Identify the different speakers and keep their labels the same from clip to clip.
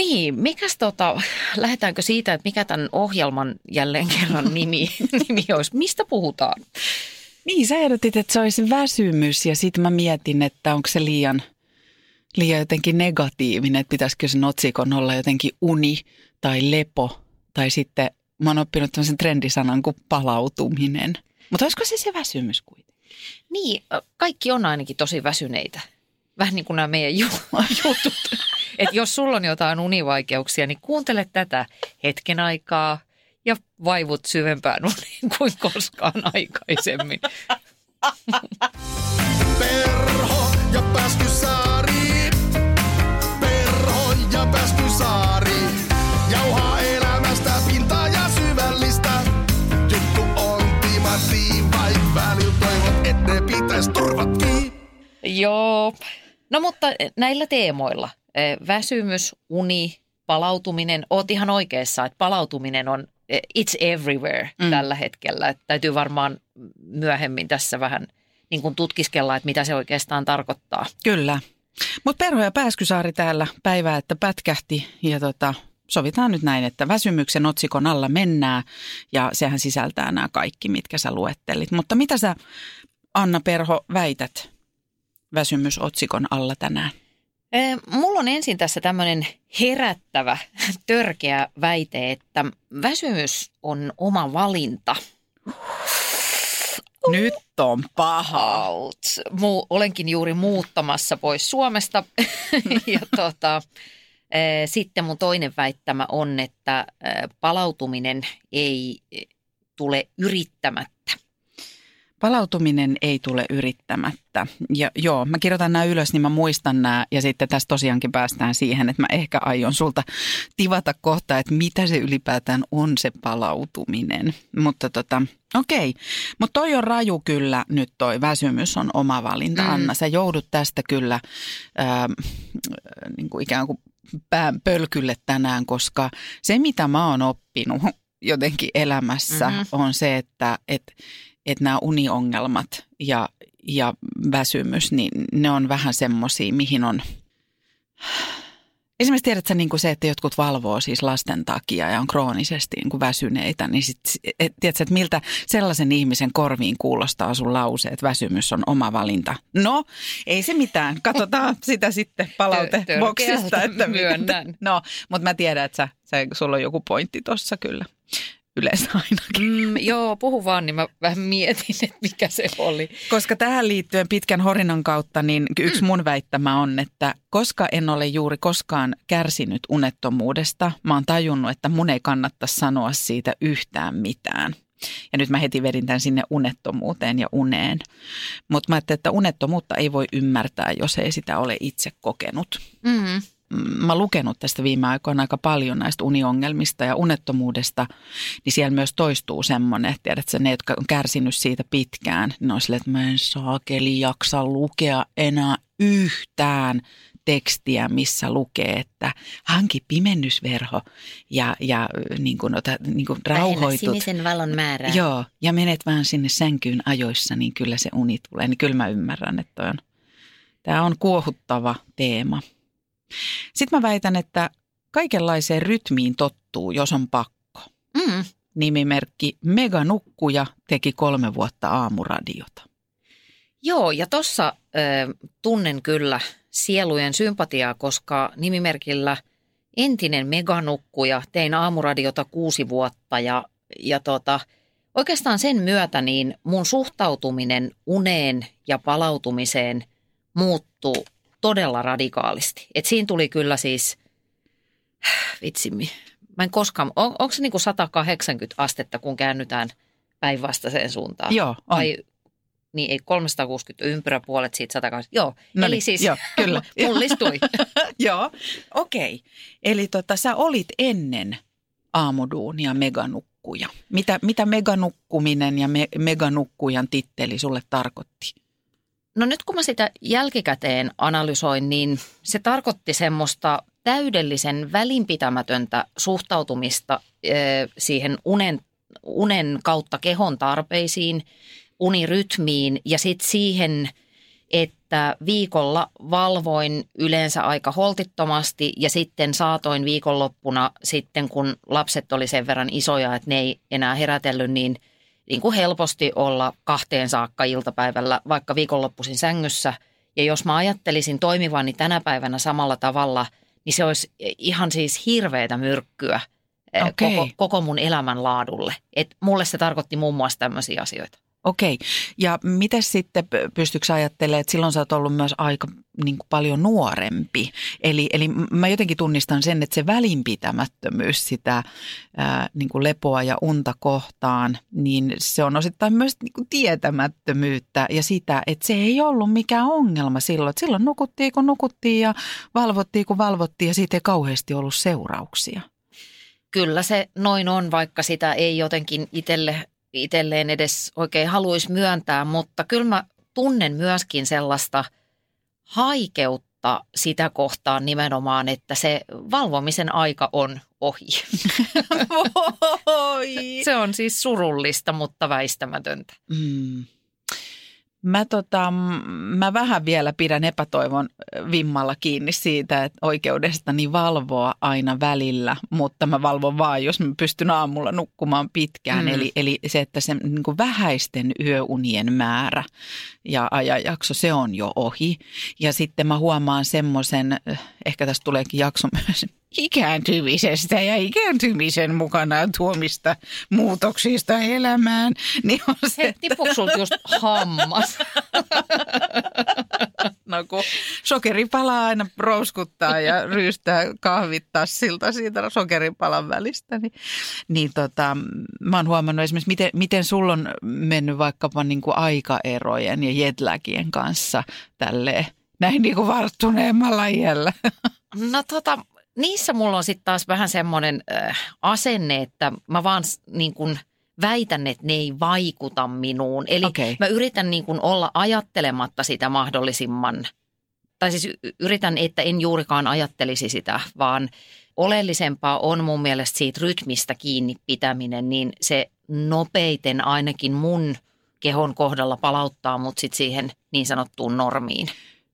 Speaker 1: Niin, mikäs tota, lähdetäänkö siitä, että mikä tämän ohjelman jälleen kerran nimi, nimi olisi? Mistä puhutaan?
Speaker 2: Niin, sä ehdotit, että se olisi väsymys ja sitten mä mietin, että onko se liian, liian jotenkin negatiivinen, että pitäisikö sen otsikon olla jotenkin uni tai lepo tai sitten mä oon oppinut tämmöisen trendisanan kuin palautuminen. Mutta olisiko se se väsymys kuitenkin?
Speaker 1: Niin, kaikki on ainakin tosi väsyneitä. Vähän niin kuin nämä meidän jutut. Että jos sulla on jotain univaikeuksia, niin kuuntele tätä hetken aikaa ja vaivut syvempään uniin kuin koskaan aikaisemmin.
Speaker 3: Perho ja Pääskysaari. Perho ja Pääskysaari. Jauhaa elämästä pintaa ja syvällistä. Juttu on timanttiin, vaik välillä toivot, et ne pitäis turvat kiinni.
Speaker 1: Joo. No mutta näillä teemoilla – väsymys, uni, palautuminen, oot ihan oikeassa, että palautuminen on it's everywhere mm. tällä hetkellä. Että täytyy varmaan myöhemmin tässä vähän niin kuin tutkiskella, että mitä se oikeastaan tarkoittaa.
Speaker 2: Kyllä. Mutta Perho ja Pääskysaari täällä päivää, että pätkähti ja tota, sovitaan nyt näin, että väsymyksen otsikon alla mennään ja sehän sisältää nämä kaikki, mitkä sä luettelit. Mutta mitä sä Anna Perho väität väsymysotsikon alla tänään?
Speaker 1: Mulla on ensin tässä tämmöinen herättävä, törkeä väite, että väsymys on oma valinta.
Speaker 2: Nyt on paha.
Speaker 1: Mu- olenkin juuri muuttamassa pois Suomesta. ja tota, sitten mun toinen väittämä on, että palautuminen ei tule yrittämättä.
Speaker 2: Palautuminen ei tule yrittämättä. Ja joo, mä kirjoitan nämä ylös, niin mä muistan nämä. Ja sitten tässä tosiaankin päästään siihen, että mä ehkä aion sulta tivata kohta, että mitä se ylipäätään on se palautuminen. Mutta tota, okei. Mutta toi on raju kyllä nyt toi väsymys on oma valinta, mm. Anna. Sä joudut tästä kyllä ää, niin kuin ikään kuin pään pölkylle tänään, koska se mitä mä oon oppinut jotenkin elämässä mm-hmm. on se, että... että että nämä uniongelmat ja, ja väsymys, niin ne on vähän semmoisia, mihin on... Esimerkiksi tiedätkö niin kuin se, että jotkut valvoo siis lasten takia ja on kroonisesti niin kuin väsyneitä, niin sit, et, tiedätkö, että miltä sellaisen ihmisen korviin kuulostaa sun lause, että väsymys on oma valinta. No, ei se mitään. Katsotaan sitä sitten palauteboksista. Että
Speaker 1: myönnän.
Speaker 2: No, mutta mä tiedän, että sä, sä, sulla on joku pointti tuossa kyllä yleensä ainakin.
Speaker 1: Mm, joo, puhu vaan, niin mä vähän mietin, että mikä se oli.
Speaker 2: Koska tähän liittyen pitkän horinan kautta, niin yksi mm. mun väittämä on, että koska en ole juuri koskaan kärsinyt unettomuudesta, mä oon tajunnut, että mun ei kannattaisi sanoa siitä yhtään mitään. Ja nyt mä heti vedin tämän sinne unettomuuteen ja uneen. Mutta mä ajattelin, että unettomuutta ei voi ymmärtää, jos ei sitä ole itse kokenut. Mm mä lukenut tästä viime aikoina aika paljon näistä uniongelmista ja unettomuudesta, niin siellä myös toistuu semmoinen, että tiedätkö, ne, jotka on kärsinyt siitä pitkään, ne on silleen, että mä en saakeli jaksa lukea enää yhtään tekstiä, missä lukee, että hanki pimennysverho ja, ja niin kuin, ota, niin kuin rauhoitut.
Speaker 1: sinisen valon määrää.
Speaker 2: Joo, ja menet vaan sinne sänkyyn ajoissa, niin kyllä se uni tulee. Niin kyllä mä ymmärrän, että on, tämä on kuohuttava teema. Sitten mä väitän, että kaikenlaiseen rytmiin tottuu, jos on pakko. Mm. Nimimerkki Meganukkuja teki kolme vuotta aamuradiota.
Speaker 1: Joo, ja tuossa äh, tunnen kyllä sielujen sympatiaa, koska nimimerkillä entinen meganukkuja tein aamuradiota kuusi vuotta ja, ja tota, oikeastaan sen myötä niin mun suhtautuminen uneen ja palautumiseen muuttuu todella radikaalisti. Et siinä tuli kyllä siis, vitsimmi, mä en koskaan, on, onko se niin kuin 180 astetta, kun käännytään päinvastaiseen suuntaan?
Speaker 2: Joo, on.
Speaker 1: Vai, niin ei 360 ympyräpuolet siitä 180. Joo, no eli niin, siis
Speaker 2: joo, kyllä.
Speaker 1: mullistui.
Speaker 2: joo, okei. Okay. Eli tota, sä olit ennen aamuduunia meganukku meganukkuja. Mitä, mitä meganukkuminen ja me, meganukkujan titteli sulle tarkoitti?
Speaker 1: No nyt kun mä sitä jälkikäteen analysoin, niin se tarkoitti semmoista täydellisen välinpitämätöntä suhtautumista siihen unen, unen kautta kehon tarpeisiin, unirytmiin ja sitten siihen, että viikolla valvoin yleensä aika holtittomasti ja sitten saatoin viikonloppuna sitten, kun lapset oli sen verran isoja, että ne ei enää herätellyt, niin – niin kuin helposti olla kahteen saakka iltapäivällä, vaikka viikonloppuisin sängyssä. Ja jos mä ajattelisin toimivani tänä päivänä samalla tavalla, niin se olisi ihan siis hirveätä myrkkyä okay. koko, koko mun elämänlaadulle. Et mulle se tarkoitti muun muassa tämmöisiä asioita.
Speaker 2: Okei. Ja miten sitten pystyykö ajattelemaan, että silloin sä oot ollut myös aika niin kuin paljon nuorempi. Eli, eli mä jotenkin tunnistan sen, että se välinpitämättömyys sitä ää, niin kuin lepoa ja unta kohtaan, niin se on osittain myös niin kuin tietämättömyyttä ja sitä, että se ei ollut mikään ongelma silloin. Että silloin nukuttiin kun nukuttiin ja valvottiin kun valvottiin ja siitä ei kauheasti ollut seurauksia.
Speaker 1: Kyllä se noin on, vaikka sitä ei jotenkin itselle itselleen edes oikein haluaisi myöntää, mutta kyllä mä tunnen myöskin sellaista haikeutta sitä kohtaan nimenomaan, että se valvomisen aika on ohi. se on siis surullista, mutta väistämätöntä. Mm.
Speaker 2: Mä, tota, mä vähän vielä pidän epätoivon vimmalla kiinni siitä, että oikeudestani valvoa aina välillä, mutta mä valvon vaan, jos mä pystyn aamulla nukkumaan pitkään. Mm. Eli, eli se, että se niin kuin vähäisten yöunien määrä ja ajanjakso, se on jo ohi. Ja sitten mä huomaan semmoisen, ehkä tästä tuleekin jakso myös ikääntymisestä ja ikääntymisen mukanaan tuomista muutoksista elämään. Niin on se,
Speaker 1: Hei, että... just hammas?
Speaker 2: no kun sokeripala aina rouskuttaa ja ryystää kahvittaa siltä siitä sokeripalan välistä, niin, niin tota, mä oon huomannut esimerkiksi, miten, miten sulla on mennyt vaikkapa niin kuin aikaerojen ja jetlagien kanssa tälleen näin niin kuin varttuneemmalla iällä.
Speaker 1: No tota, niissä mulla on sitten taas vähän semmoinen äh, asenne, että mä vaan niin kuin väitän, että ne ei vaikuta minuun. Eli okay. mä yritän niin kuin olla ajattelematta sitä mahdollisimman, tai siis yritän, että en juurikaan ajattelisi sitä, vaan oleellisempaa on mun mielestä siitä rytmistä kiinni pitäminen, niin se nopeiten ainakin mun kehon kohdalla palauttaa mut sit siihen niin sanottuun normiin.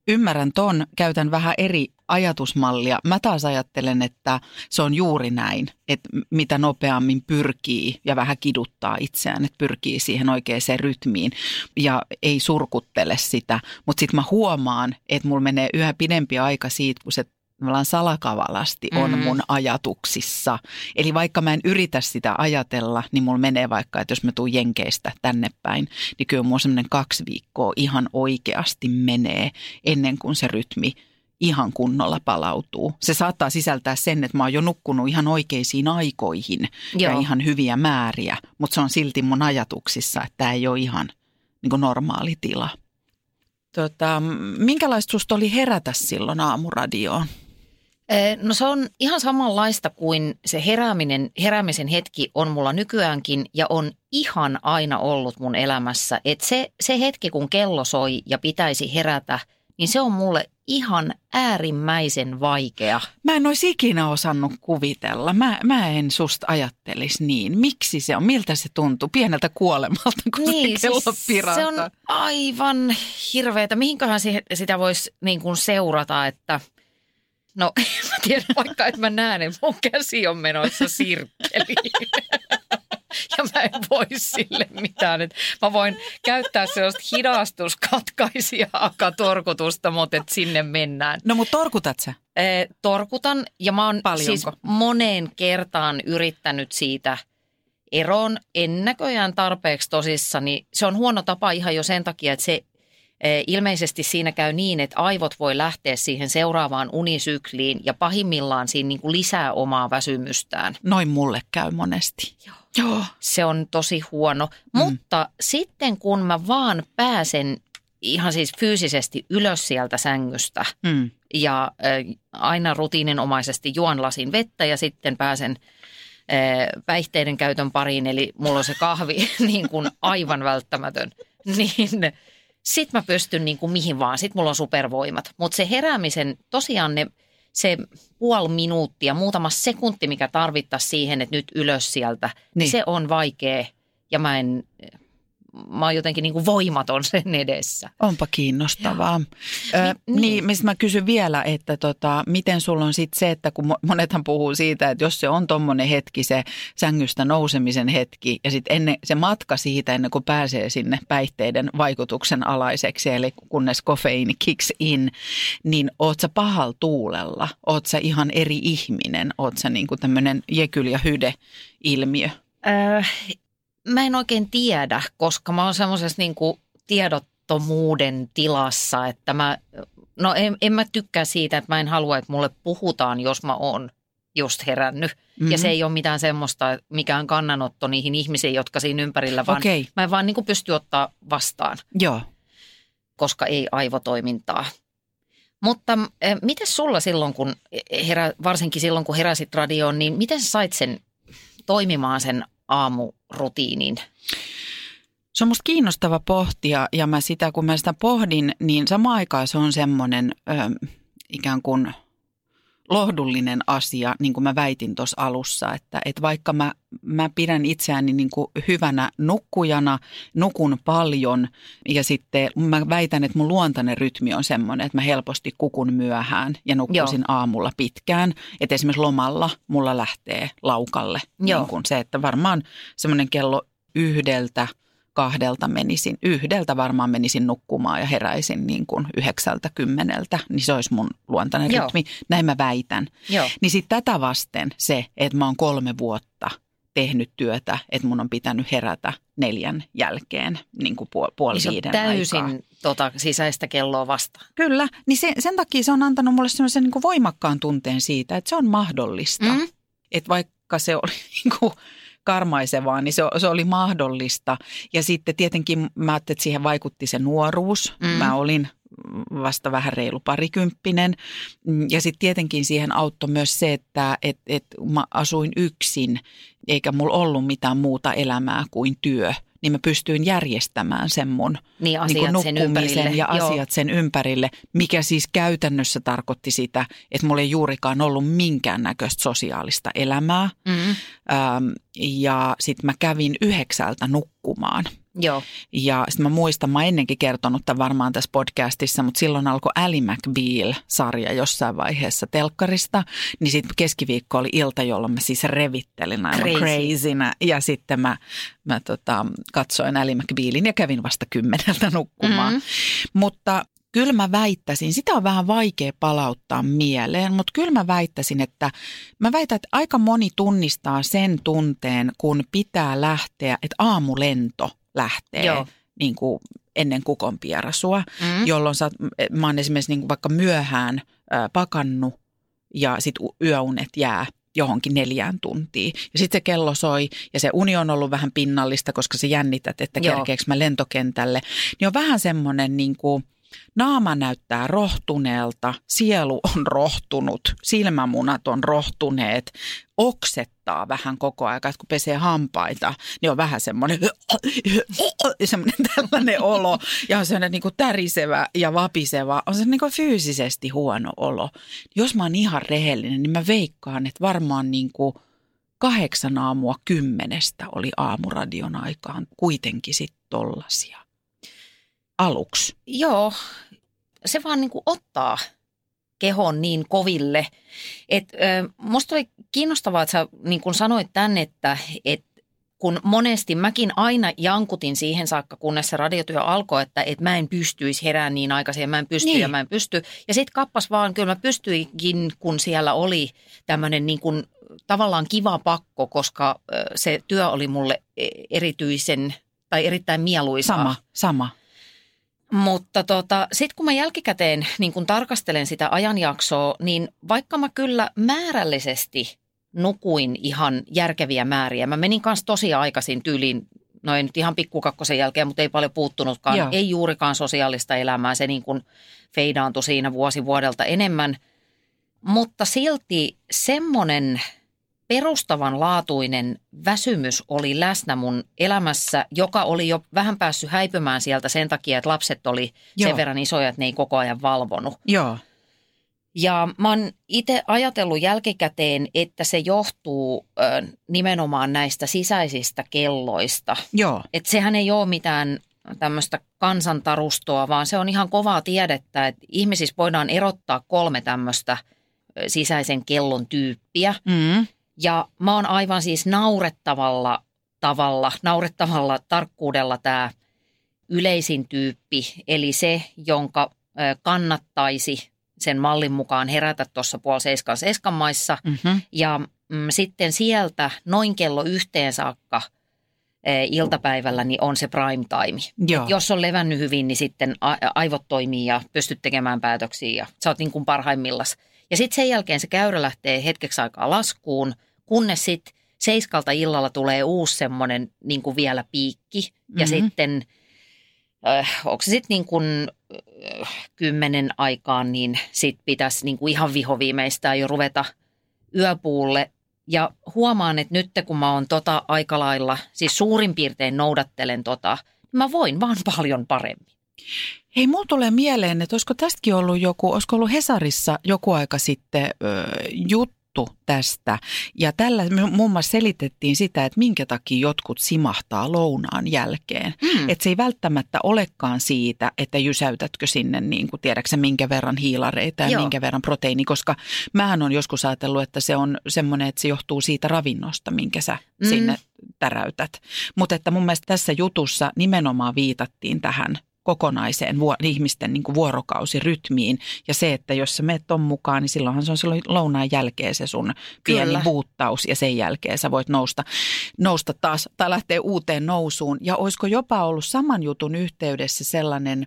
Speaker 2: Ymmärrän ton, käytän vähän eri ajatusmallia. Mä taas ajattelen, että se on juuri näin, että mitä nopeammin pyrkii ja vähän kiduttaa itseään, että pyrkii siihen oikeaan rytmiin ja ei surkuttele sitä. Mutta sitten mä huomaan, että mulla menee yhä pidempi aika siitä, kun se tavallaan salakavalasti on mm. mun ajatuksissa. Eli vaikka mä en yritä sitä ajatella, niin mulla menee vaikka, että jos mä tuun Jenkeistä tänne päin, niin kyllä mulla semmoinen kaksi viikkoa ihan oikeasti menee ennen kuin se rytmi ihan kunnolla palautuu. Se saattaa sisältää sen, että mä oon jo nukkunut ihan oikeisiin aikoihin Joo. ja ihan hyviä määriä, mutta se on silti mun ajatuksissa, että tämä ei ole ihan niin normaali tila. Tota, minkälaista susta oli herätä silloin aamuradioon?
Speaker 1: No se on ihan samanlaista kuin se herääminen, heräämisen hetki on mulla nykyäänkin ja on ihan aina ollut mun elämässä. Että se, se hetki, kun kello soi ja pitäisi herätä, niin se on mulle ihan äärimmäisen vaikea.
Speaker 2: Mä en olisi ikinä osannut kuvitella. Mä, mä en susta ajattelisi niin. Miksi se on? Miltä se tuntuu? Pieneltä kuolemalta, kun niin, se kello siis
Speaker 1: Se on aivan hirveätä. Mihinköhän sitä voisi niin kuin seurata, että – No, mä tiedän vaikka, että mä näen, että mun käsi on menossa sirkkeliin. ja mä en voi sille mitään. Että mä voin käyttää sellaista hidastuskatkaisijaa torkutusta, mutta että sinne mennään.
Speaker 2: No mutta torkutat sä?
Speaker 1: E, torkutan ja mä oon Paljonko? siis moneen kertaan yrittänyt siitä eroon. En näköjään tarpeeksi tosissani. Se on huono tapa ihan jo sen takia, että se Ilmeisesti siinä käy niin, että aivot voi lähteä siihen seuraavaan unisykliin ja pahimmillaan siinä niin kuin lisää omaa väsymystään.
Speaker 2: Noin mulle käy monesti.
Speaker 1: Joo. Joo. Se on tosi huono. Mm. Mutta sitten kun mä vaan pääsen ihan siis fyysisesti ylös sieltä sängystä mm. ja äh, aina rutiininomaisesti juon lasin vettä ja sitten pääsen päihteiden käytön pariin, eli mulla on se kahvi niin kuin aivan välttämätön, niin sit mä pystyn niin kuin mihin vaan, sit mulla on supervoimat. Mutta se heräämisen, tosiaan ne, se puoli minuuttia, muutama sekunti, mikä tarvittaisiin siihen, että nyt ylös sieltä, niin.
Speaker 2: Niin.
Speaker 1: se on vaikea ja mä en, mä oon jotenkin niin kuin voimaton sen edessä.
Speaker 2: Onpa kiinnostavaa. Ö,
Speaker 1: Niin-
Speaker 2: niin,
Speaker 1: niin.
Speaker 2: mistä mä kysyn vielä, että tota, miten sulla on sitten se, että kun mo- monethan puhuu siitä, että jos se on tommonen hetki, se sängystä nousemisen hetki, ja sitten ennen se matka siitä, ennen kuin pääsee sinne päihteiden vaikutuksen alaiseksi, eli kunnes kofeiini kicks in, niin oot sä pahal tuulella, oot sä ihan eri ihminen, oot sä niinku tämmöinen jekyl ja hyde ilmiö.
Speaker 1: Öö, mä en oikein tiedä, koska mä oon semmoisessa niin tiedottomuuden tilassa, että mä, no en, en mä tykkää siitä, että mä en halua, että mulle puhutaan, jos mä oon just herännyt. Mm-hmm. Ja se ei ole mitään semmoista, mikään kannanotto niihin ihmisiin, jotka siinä ympärillä, vaan
Speaker 2: Okei.
Speaker 1: mä en vaan niin kuin pysty ottaa vastaan,
Speaker 2: Joo.
Speaker 1: koska ei aivotoimintaa. Mutta äh, miten sulla silloin, kun herä, varsinkin silloin, kun heräsit radioon, niin miten sä sait sen toimimaan sen aamurutiinin?
Speaker 2: Se on musta kiinnostava pohtia ja mä sitä, kun mä sitä pohdin, niin samaan aikaan se on semmoinen ikään kuin lohdullinen asia, niin kuin mä väitin tuossa alussa, että, että vaikka mä, mä pidän itseäni niin kuin hyvänä nukkujana, nukun paljon ja sitten mä väitän, että mun luontainen rytmi on semmoinen, että mä helposti kukun myöhään ja nukkuisin
Speaker 1: Joo.
Speaker 2: aamulla pitkään. Että esimerkiksi lomalla mulla lähtee laukalle
Speaker 1: Joo.
Speaker 2: niin kuin se, että varmaan semmoinen kello yhdeltä kahdelta menisin, yhdeltä varmaan menisin nukkumaan ja heräisin niin kuin yhdeksältä kymmeneltä, niin se olisi mun luontainen
Speaker 1: Joo.
Speaker 2: rytmi. Näin mä väitän.
Speaker 1: Joo.
Speaker 2: Niin sitten tätä vasten se, että mä oon kolme vuotta tehnyt työtä, että mun on pitänyt herätä neljän jälkeen niin kuin puol- puoli
Speaker 1: Niin
Speaker 2: viiden
Speaker 1: täysin
Speaker 2: aikaa.
Speaker 1: tota, sisäistä kelloa vastaan.
Speaker 2: Kyllä, niin se, sen takia se on antanut mulle semmoisen niin voimakkaan tunteen siitä, että se on mahdollista.
Speaker 1: Mm.
Speaker 2: Että vaikka se oli niin kuin karmaisevaa, niin se, se oli mahdollista. Ja sitten tietenkin mä ajattelin, että siihen vaikutti se nuoruus.
Speaker 1: Mm.
Speaker 2: Mä olin vasta vähän reilu parikymppinen. Ja sitten tietenkin siihen auttoi myös se, että et, et mä asuin yksin, eikä mulla ollut mitään muuta elämää kuin työ. Niin mä pystyin järjestämään sen mun
Speaker 1: Niin asiat
Speaker 2: niin kuin
Speaker 1: sen
Speaker 2: nukkumisen
Speaker 1: ympärille.
Speaker 2: ja
Speaker 1: Joo.
Speaker 2: asiat sen ympärille, mikä siis käytännössä tarkoitti sitä, että mulla ei juurikaan ollut minkäännäköistä sosiaalista elämää.
Speaker 1: Mm.
Speaker 2: Ähm, ja sitten mä kävin yhdeksältä nukkumaan.
Speaker 1: Joo.
Speaker 2: Ja sitten mä muistan, mä ennenkin kertonut tämän varmaan tässä podcastissa, mutta silloin alkoi Ally McBeal-sarja jossain vaiheessa telkkarista. Niin sitten keskiviikko oli ilta, jolloin mä siis revittelin aivan
Speaker 1: Crazy.
Speaker 2: crazynä. Ja sitten mä, mä tota, katsoin Ally McBealin ja kävin vasta kymmeneltä nukkumaan.
Speaker 1: Mm.
Speaker 2: Mutta kyllä mä väittäisin, sitä on vähän vaikea palauttaa mieleen, mutta kyllä mä väittäisin, että mä väitän, että aika moni tunnistaa sen tunteen, kun pitää lähteä, että aamulento lähtee
Speaker 1: Joo.
Speaker 2: niin kuin ennen kukonpierasua,
Speaker 1: Mm.
Speaker 2: jolloin sä, oot- mä oon esimerkiksi niin kuin vaikka myöhään ää, pakannut ja sit u- yöunet jää johonkin neljään tuntiin. Ja sitten se kello soi ja se uni on ollut vähän pinnallista, koska se jännität, että kerkeekö mä lentokentälle. Niin on vähän semmoinen niin kuin, naama näyttää rohtuneelta, sielu on rohtunut, silmämunat on rohtuneet, oksettaa vähän koko että kun pesee hampaita, niin on vähän semmoinen, semmoinen tällainen olo ja on semmoinen niin kuin tärisevä ja vapiseva, on se niin kuin fyysisesti huono olo. Jos mä oon ihan rehellinen, niin mä veikkaan, että varmaan niin kuin kahdeksan aamua kymmenestä oli aamuradion aikaan kuitenkin sitten tollasia. Aluksi.
Speaker 1: Joo, se vaan niin kuin ottaa kehon niin koville. Et, ö, musta oli kiinnostavaa, että sä niin kuin sanoit tänne, että et, kun monesti mäkin aina jankutin siihen saakka, kunnes se radiotyö alkoi, että et mä en pystyisi herään niin aikaisin ja mä en pysty
Speaker 2: Niin.
Speaker 1: ja mä en pysty. Ja sitten kappas vaan, kyllä mä pystyinkin, kun siellä oli tämmöinen niin kuin tavallaan kiva pakko, koska se työ oli mulle e- erityisen tai erittäin mieluisaa.
Speaker 2: Sama, sama.
Speaker 1: Mutta tota, sitten kun mä jälkikäteen niin kun tarkastelen sitä ajanjaksoa, niin vaikka mä kyllä määrällisesti nukuin ihan järkeviä määriä. Mä menin kanssa tosi aikaisin tyyliin, no ei nyt ihan pikkukakkosen jälkeen, mutta ei paljon puuttunutkaan.
Speaker 2: Joo.
Speaker 1: Ei juurikaan sosiaalista elämää, se niin kuin feidaantui siinä vuosi vuodelta enemmän. Mutta silti semmoinen perustavanlaatuinen väsymys oli läsnä mun elämässä, joka oli jo vähän päässyt häipymään sieltä sen takia, että lapset oli
Speaker 2: Joo.
Speaker 1: sen verran isoja, että ne ei koko ajan valvonut.
Speaker 2: Joo.
Speaker 1: Ja mä oon itse ajatellut jälkikäteen, että se johtuu ö, nimenomaan näistä sisäisistä kelloista.
Speaker 2: Joo.
Speaker 1: Että sehän ei ole mitään tämmöistä kansantarustoa, vaan se on ihan kovaa tiedettä, että ihmisissä voidaan erottaa kolme tämmöistä sisäisen kellon tyyppiä.
Speaker 2: Mm.
Speaker 1: Ja mä oon aivan siis naurettavalla tavalla, naurettavalla tarkkuudella tämä yleisin tyyppi, eli se, jonka kannattaisi sen mallin mukaan herätä tuossa puoli seiskan seiskan maissa.
Speaker 2: Mm-hmm.
Speaker 1: Ja mm, sitten sieltä noin kello yhteen saakka e, iltapäivällä niin on se prime time.
Speaker 2: Joo.
Speaker 1: Jos on levännyt hyvin, niin sitten a- aivot toimii ja pystyt tekemään päätöksiä ja sä oot niin kuin parhaimmillas. Ja sitten sen jälkeen se käyrä lähtee hetkeksi aikaa laskuun, kunnes sitten seiskalta illalla tulee uusi semmoinen niin kuin vielä piikki. Ja
Speaker 2: Mhm.
Speaker 1: sitten, äh, onko se sitten niin kuin äh, kymmenen aikaan, niin sitten pitäisi niin kuin ihan vihoviimeistään jo ruveta yöpuulle. Ja huomaan, että nyt kun mä oon tota aika lailla, siis suurin piirtein noudattelen tota, niin mä voin vaan paljon paremmin.
Speaker 2: Hei, mulla tulee mieleen, että olisiko tästäkin ollut joku, olisiko ollut Hesarissa joku aika sitten ö, juttu tästä. Ja tällä me muun muassa selitettiin sitä, että minkä takia jotkut simahtaa lounaan jälkeen.
Speaker 1: Mm.
Speaker 2: Että se ei välttämättä olekaan siitä, että jysäytätkö sinne, niin kuin tiedätkö minkä verran hiilareita ja
Speaker 1: Joo.
Speaker 2: minkä verran proteiini, koska mähän on joskus ajatellut, että se on semmoinen, että se johtuu siitä ravinnosta, minkä sä
Speaker 1: Mm.
Speaker 2: sinne täräytät. Mutta että mun mielestä tässä jutussa nimenomaan viitattiin tähän kokonaiseen vuo- ihmisten niin kuin vuorokausirytmiin. Ja se, että jos sä menet ton mukaan, niin silloinhan se on silloin lounaan jälkeen se sun pieni
Speaker 1: Kyllä.
Speaker 2: buuttaus ja sen jälkeen sä voit nousta, nousta taas tai lähteä uuteen nousuun. Ja olisiko jopa ollut saman jutun yhteydessä sellainen,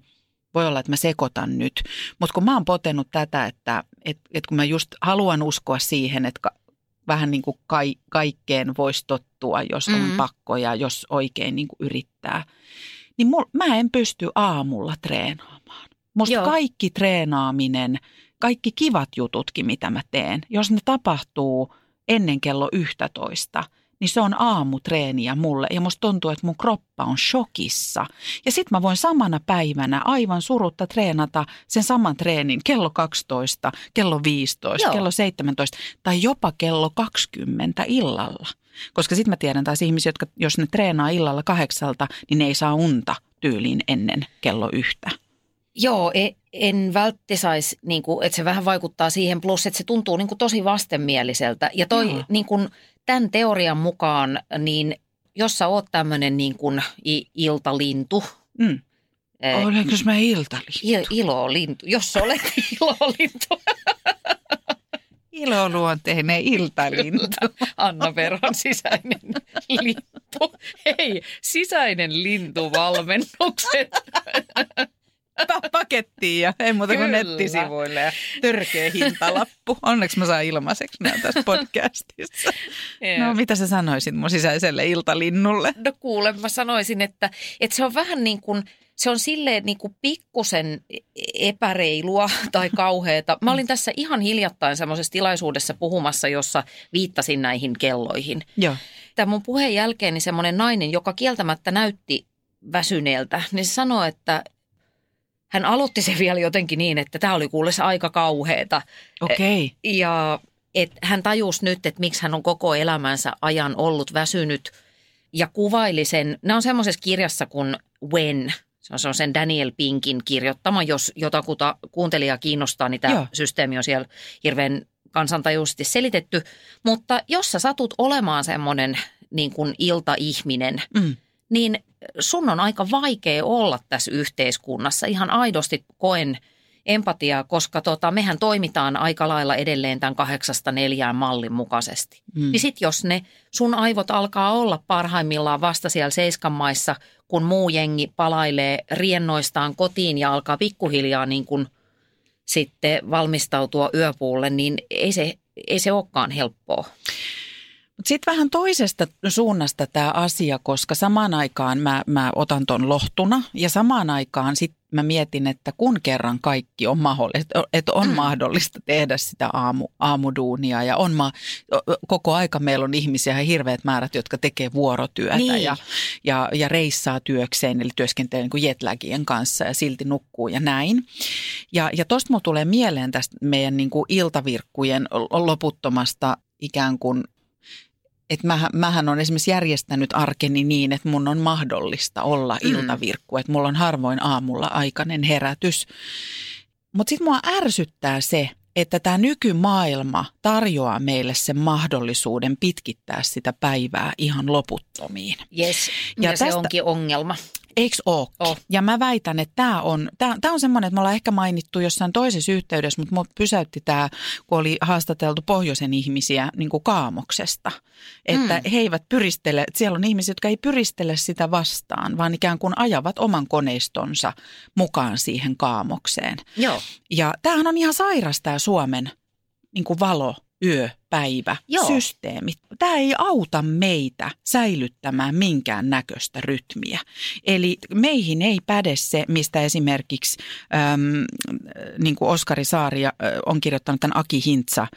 Speaker 2: voi olla, että mä sekoitan nyt, mutta kun mä oon potenut tätä, että et, et kun mä just haluan uskoa siihen, että ka, vähän niin kuin kai, kaikkeen voisi tottua, jos on
Speaker 1: Mm.
Speaker 2: pakko ja jos oikein niin kuin yrittää, niin mul, mä en pysty aamulla treenaamaan. Musta
Speaker 1: Joo.
Speaker 2: kaikki treenaaminen, kaikki kivat jututkin, mitä mä teen, jos ne tapahtuu ennen kello 11, niin se on aamutreeniä mulle. Ja musta tuntuu, että mun kroppa on shokissa. Ja sit mä voin samana päivänä aivan surutta treenata sen saman treenin kello 12, kello 15,
Speaker 1: Joo.
Speaker 2: kello 17 tai jopa kello 20 illalla. Koska sitten mä tiedän taas ihmisiä, jotka jos ne treenaa illalla kahdeksalta, niin ne ei saa unta tyyliin ennen kello yhtä.
Speaker 1: Joo, e- en vältti saisi, niin kuin, että se vähän vaikuttaa siihen, plus että se tuntuu niin kuin tosi vastenmieliseltä. Ja toi
Speaker 2: Joo.
Speaker 1: niin kuin, tämän teorian mukaan, niin jos sä oot tämmöinen niin kuin iltalintu,
Speaker 2: Mm.
Speaker 1: eh,
Speaker 2: Olenko mä iltalintu?
Speaker 1: il- ilolintu, jos sä olet ilolintu,
Speaker 2: Iloluonteinen iltalintu.
Speaker 1: Anna Verhon sisäinen lintu. Hei, sisäinen lintuvalmennukset.
Speaker 2: Ottaa pakettiin ja ei muuta kuin
Speaker 1: Kyllä.
Speaker 2: nettisivuille ja törkeä hintalappu. Onneksi mä saan ilmaiseksi nämä tässä podcastissa. No mitä sä sanoisit mun sisäiselle iltalinnulle?
Speaker 1: No kuule, mä sanoisin, että, että se on vähän niin kuin, se on silleen niin kuin pikkusen epäreilua tai kauheata. Mä olin tässä ihan hiljattain semmoisessa tilaisuudessa puhumassa, jossa viittasin näihin kelloihin.
Speaker 2: Joo.
Speaker 1: Tämän mun puheen jälkeen niin semmoinen nainen, joka kieltämättä näytti väsyneeltä, niin se sanoi, että hän aloitti se vielä jotenkin niin, että tämä oli kuules aika kauheeta.
Speaker 2: Okei. Okay.
Speaker 1: Ja et hän tajusi nyt, että miksi hän on koko elämänsä ajan ollut väsynyt ja kuvaili sen. Nämä on semmoisessa kirjassa kuin When. Se on, se on sen Daniel Pinkin kirjoittama, jos jotakuta kuuntelijaa kiinnostaa, niin tämä
Speaker 2: Joo.
Speaker 1: systeemi on siellä hirveän kansantajuisesti selitetty. Mutta jos sä satut olemaan semmoinen niin kuin iltaihminen,
Speaker 2: Mm.
Speaker 1: Niin sun on aika vaikea olla tässä yhteiskunnassa. Ihan aidosti koen empatiaa, koska tota, mehän toimitaan aika lailla edelleen tämän kahdeksasta neljään mallin mukaisesti.
Speaker 2: Mm.
Speaker 1: Niin sit jos ne sun aivot alkaa olla parhaimmillaan vasta siellä seiskan maissa, kun muu jengi palailee riennoistaan kotiin ja alkaa pikkuhiljaa niin kuin sitten valmistautua yöpuulle, niin ei se, ei se olekaan helppoa.
Speaker 2: Sitten vähän toisesta suunnasta tämä asia, koska samaan aikaan mä, mä otan ton lohtuna ja samaan aikaan sitten mä mietin, että kun kerran kaikki on mahdollista, että on mm. mahdollista tehdä sitä aamu, aamuduunia ja on ma, koko aika meillä on ihmisiä ja hirveät määrät, jotka tekee vuorotyötä
Speaker 1: Niin.
Speaker 2: ja, ja, ja reissaa työkseen, eli työskentelee niin jetlagien kanssa ja silti nukkuu ja näin. Ja, ja tosta mulla tulee mieleen tästä meidän niin kuin iltavirkkujen loputtomasta ikään kuin että mähän, mähän on esimerkiksi järjestänyt arkeni niin, että mun on mahdollista olla
Speaker 1: Mm.
Speaker 2: iltavirkku, että mulla on harvoin aamulla aikainen herätys. Mutta sitten mua ärsyttää se, että tämä nykymaailma tarjoaa meille sen mahdollisuuden pitkittää sitä päivää ihan loputtomiin.
Speaker 1: Yes,
Speaker 2: Ja
Speaker 1: ja, ja se
Speaker 2: tästä-
Speaker 1: onkin ongelma.
Speaker 2: Eikö ookin?
Speaker 1: Oh.
Speaker 2: Ja mä väitän, että tämä on, tää, tää on semmoinen, että me ollaan ehkä mainittu jossain toisessa yhteydessä, mutta mut pysäytti tämä, kun oli haastateltu pohjoisen ihmisiä niin kuin kaamoksesta. Että mm. he eivät pyristele, että siellä on ihmisiä, jotka ei pyristele sitä vastaan, vaan ikään kuin ajavat oman koneistonsa mukaan siihen kaamokseen.
Speaker 1: Joo.
Speaker 2: Ja tämähän on ihan sairas tämä Suomen niin kuin valo, yö, päivä,
Speaker 1: Joo.
Speaker 2: systeemit. Tämä ei auta meitä säilyttämään minkään näköistä rytmiä. Eli meihin ei päde se, mistä esimerkiksi äm, niin kuin Oskari Saari äh, on kirjoittanut tämän Aki Hintsa,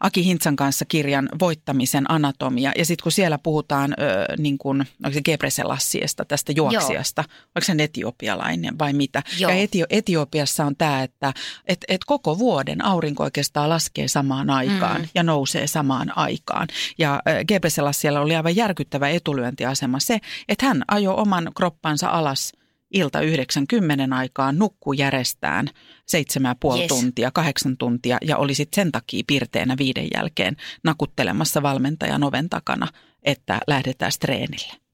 Speaker 2: Aki Hintsan kanssa kirjan Voittamisen anatomia. Ja sitten kun siellä puhutaan äh, niin kuin, onko se Gebreselassiesta, tästä juoksijasta, onko se etiopialainen vai mitä?
Speaker 1: Joo.
Speaker 2: Ja Etio- Etiopiassa on tämä, että et, et koko vuoden aurinko oikeastaan laskee samaan aikaan mm. ja nousee samaan aikaan. Ja äh, Gebrsellassialla oli aivan järkyttävä etulyöntiasema se, että hän ajoi oman kroppansa alas ilta 90 aikaan, nukkuu järjestään seitsemän ja puoli
Speaker 1: Yes.
Speaker 2: tuntia, kahdeksan tuntia ja oli sitten sen takia pirteänä viiden jälkeen nakuttelemassa valmentajan oven takana, että lähdetään treenille.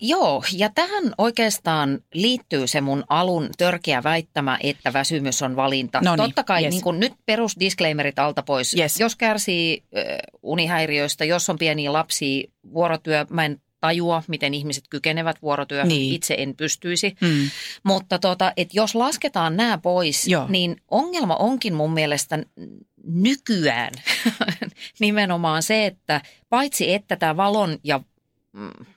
Speaker 1: Joo, ja tähän oikeastaan liittyy se mun alun törkeä väittämä, että väsymys on valinta.
Speaker 2: No niin,
Speaker 1: Totta kai
Speaker 2: yes.
Speaker 1: niin kun nyt perusdisclaimerit alta pois.
Speaker 2: Yes.
Speaker 1: Jos kärsii äh, unihäiriöistä, jos on pieniä lapsia, vuorotyö, mä en tajua, miten ihmiset kykenevät vuorotyöhön.
Speaker 2: Niin.
Speaker 1: Itse en pystyisi.
Speaker 2: Mm.
Speaker 1: Mutta tota, et jos lasketaan nämä pois,
Speaker 2: Joo.
Speaker 1: niin ongelma onkin mun mielestä nykyään nimenomaan se, että paitsi että tämä valon ja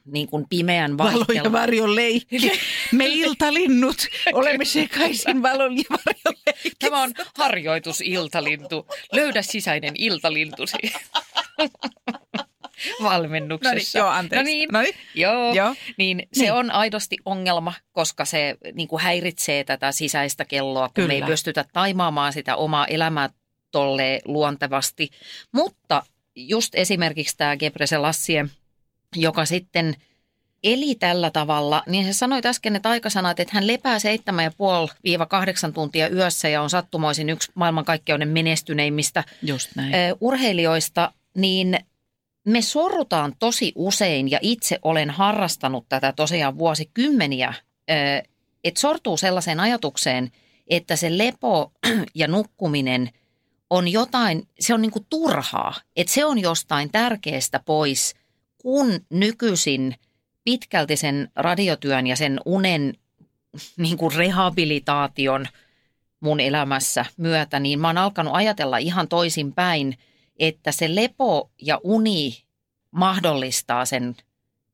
Speaker 1: niin kuin pimeän
Speaker 2: Valo
Speaker 1: vaihtelu.
Speaker 2: ja varjon leikki. Me iltalinnut olemme sekaisin valon ja varjon leikki.
Speaker 1: Tämä on harjoitusiltalintu. Löydä sisäinen iltalintusi. Valmennuksessa.
Speaker 2: No niin, joo, anteeksi.
Speaker 1: No niin,
Speaker 2: No niin.
Speaker 1: joo.
Speaker 2: Joo.
Speaker 1: Niin se
Speaker 2: Niin.
Speaker 1: on aidosti ongelma, koska se niin kuin häiritsee tätä sisäistä kelloa, kun me ei
Speaker 2: Kyllä.
Speaker 1: pystytä taimaamaan sitä omaa elämää tolle luontevasti. Mutta just esimerkiksi tämä Gebreselassie, joka sitten eli tällä tavalla, niin se sanoi äsken, että aikasanat, että hän lepää 7,5-8 tuntia yössä ja on sattumoisin yksi maailmankaikkeuden menestyneimmistä
Speaker 2: Just näin.
Speaker 1: urheilijoista, niin me sorrutaan tosi usein, ja itse olen harrastanut tätä tosiaan vuosikymmeniä, että sortuu sellaiseen ajatukseen, että se lepo ja nukkuminen on jotain, se on niinku turhaa, että se on jostain tärkeästä pois, kun nykyisin pitkälti sen radiotyön ja sen unen niin kuin rehabilitaation mun elämässä myötä, niin mä oon alkanut ajatella ihan toisinpäin, että se lepo ja uni mahdollistaa sen,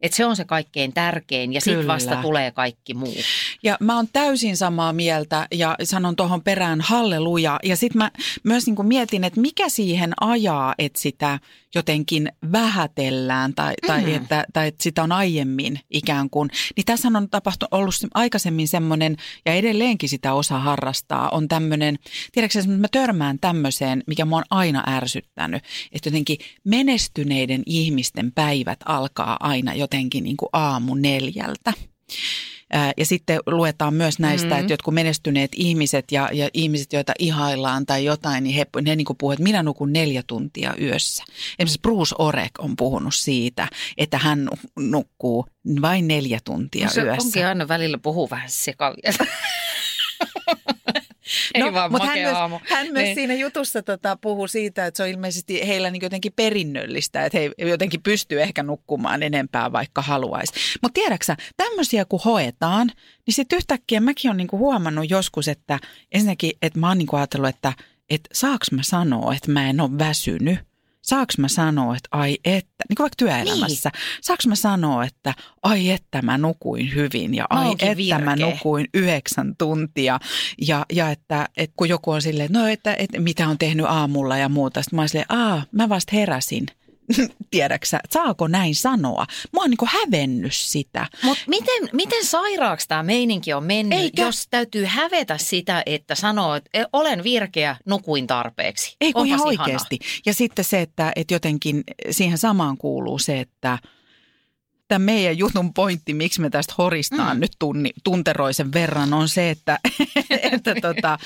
Speaker 1: että se on se kaikkein tärkein ja sitten vasta tulee kaikki muu.
Speaker 2: Ja mä oon täysin samaa mieltä ja sanon tuohon perään halleluja. Ja sitten mä myös niin mietin, että mikä siihen ajaa, että sitä jotenkin vähätellään tai, tai,
Speaker 1: Mm.
Speaker 2: että, tai että sitä on aiemmin ikään kuin. Niin tässä on tapahtunut, ollut se- aikaisemmin semmoinen, ja edelleenkin sitä osa harrastaa, on tämmöinen, tiedätkö mä törmään tämmöiseen, mikä mua on aina ärsyttänyt, että jotenkin menestyneiden ihmisten päivät alkaa aina jotenkin niin kuin aamu neljältä. Ja sitten luetaan myös näistä,
Speaker 1: Mm.
Speaker 2: mm. että jotkut menestyneet ihmiset ja, ja ihmiset, joita ihaillaan tai jotain, niin he, he niin puhuvat, että minä nukun neljä tuntia yössä. Esimerkiksi Bruce Orek on puhunut siitä, että hän nu- nukkuu vain neljä tuntia
Speaker 1: No se
Speaker 2: yössä.
Speaker 1: onkin aina välillä puhuu vähän sekavia. Ei vaan
Speaker 2: mut
Speaker 1: makea
Speaker 2: hän myös,
Speaker 1: aamu.
Speaker 2: Hän myös
Speaker 1: Niin.
Speaker 2: siinä jutussa tota, puhuu siitä, että se on ilmeisesti heillä niin jotenkin perinnöllistä, että he jotenkin pystyy ehkä nukkumaan enempää vaikka haluaisi. Mutta tiedäksä, tämmöisiä kun hoetaan, niin sitten yhtäkkiä mäkin olen niinku huomannut joskus, että ensinnäkin, että mä oon niinku ajatellut, että, että saaks mä sanoa, että mä en ole väsynyt. Saaks mä sanoa, että ai että, niin kuin vaikka työelämässä, niin. saaks mä sanoa, että ai että mä nukuin hyvin ja
Speaker 1: Mä
Speaker 2: ai että mä
Speaker 1: virkeä.
Speaker 2: nukuin yhdeksän tuntia ja, ja että, että kun joku on silleen, no että, että mitä on tehnyt aamulla ja muuta, sitten mä oon silleen, aa mä vasta heräsin. Tiedäksä, saako näin sanoa? Mä oon niin kuin hävennyt sitä.
Speaker 1: Mutta miten, miten sairaaksi tämä meininki on mennyt,
Speaker 2: Eikä.
Speaker 1: jos täytyy hävetä sitä, että sanoo, että "E, olen virkeä, nukuin tarpeeksi.
Speaker 2: Ei kun
Speaker 1: Onpas
Speaker 2: ihan oikeasti. Ja sitten se, että, että jotenkin siihen samaan kuuluu se, että tämä meidän jutun pointti, miksi me tästä horistaan
Speaker 1: Mm.
Speaker 2: nyt tunni, tunteroisen verran, on se, että, että tota,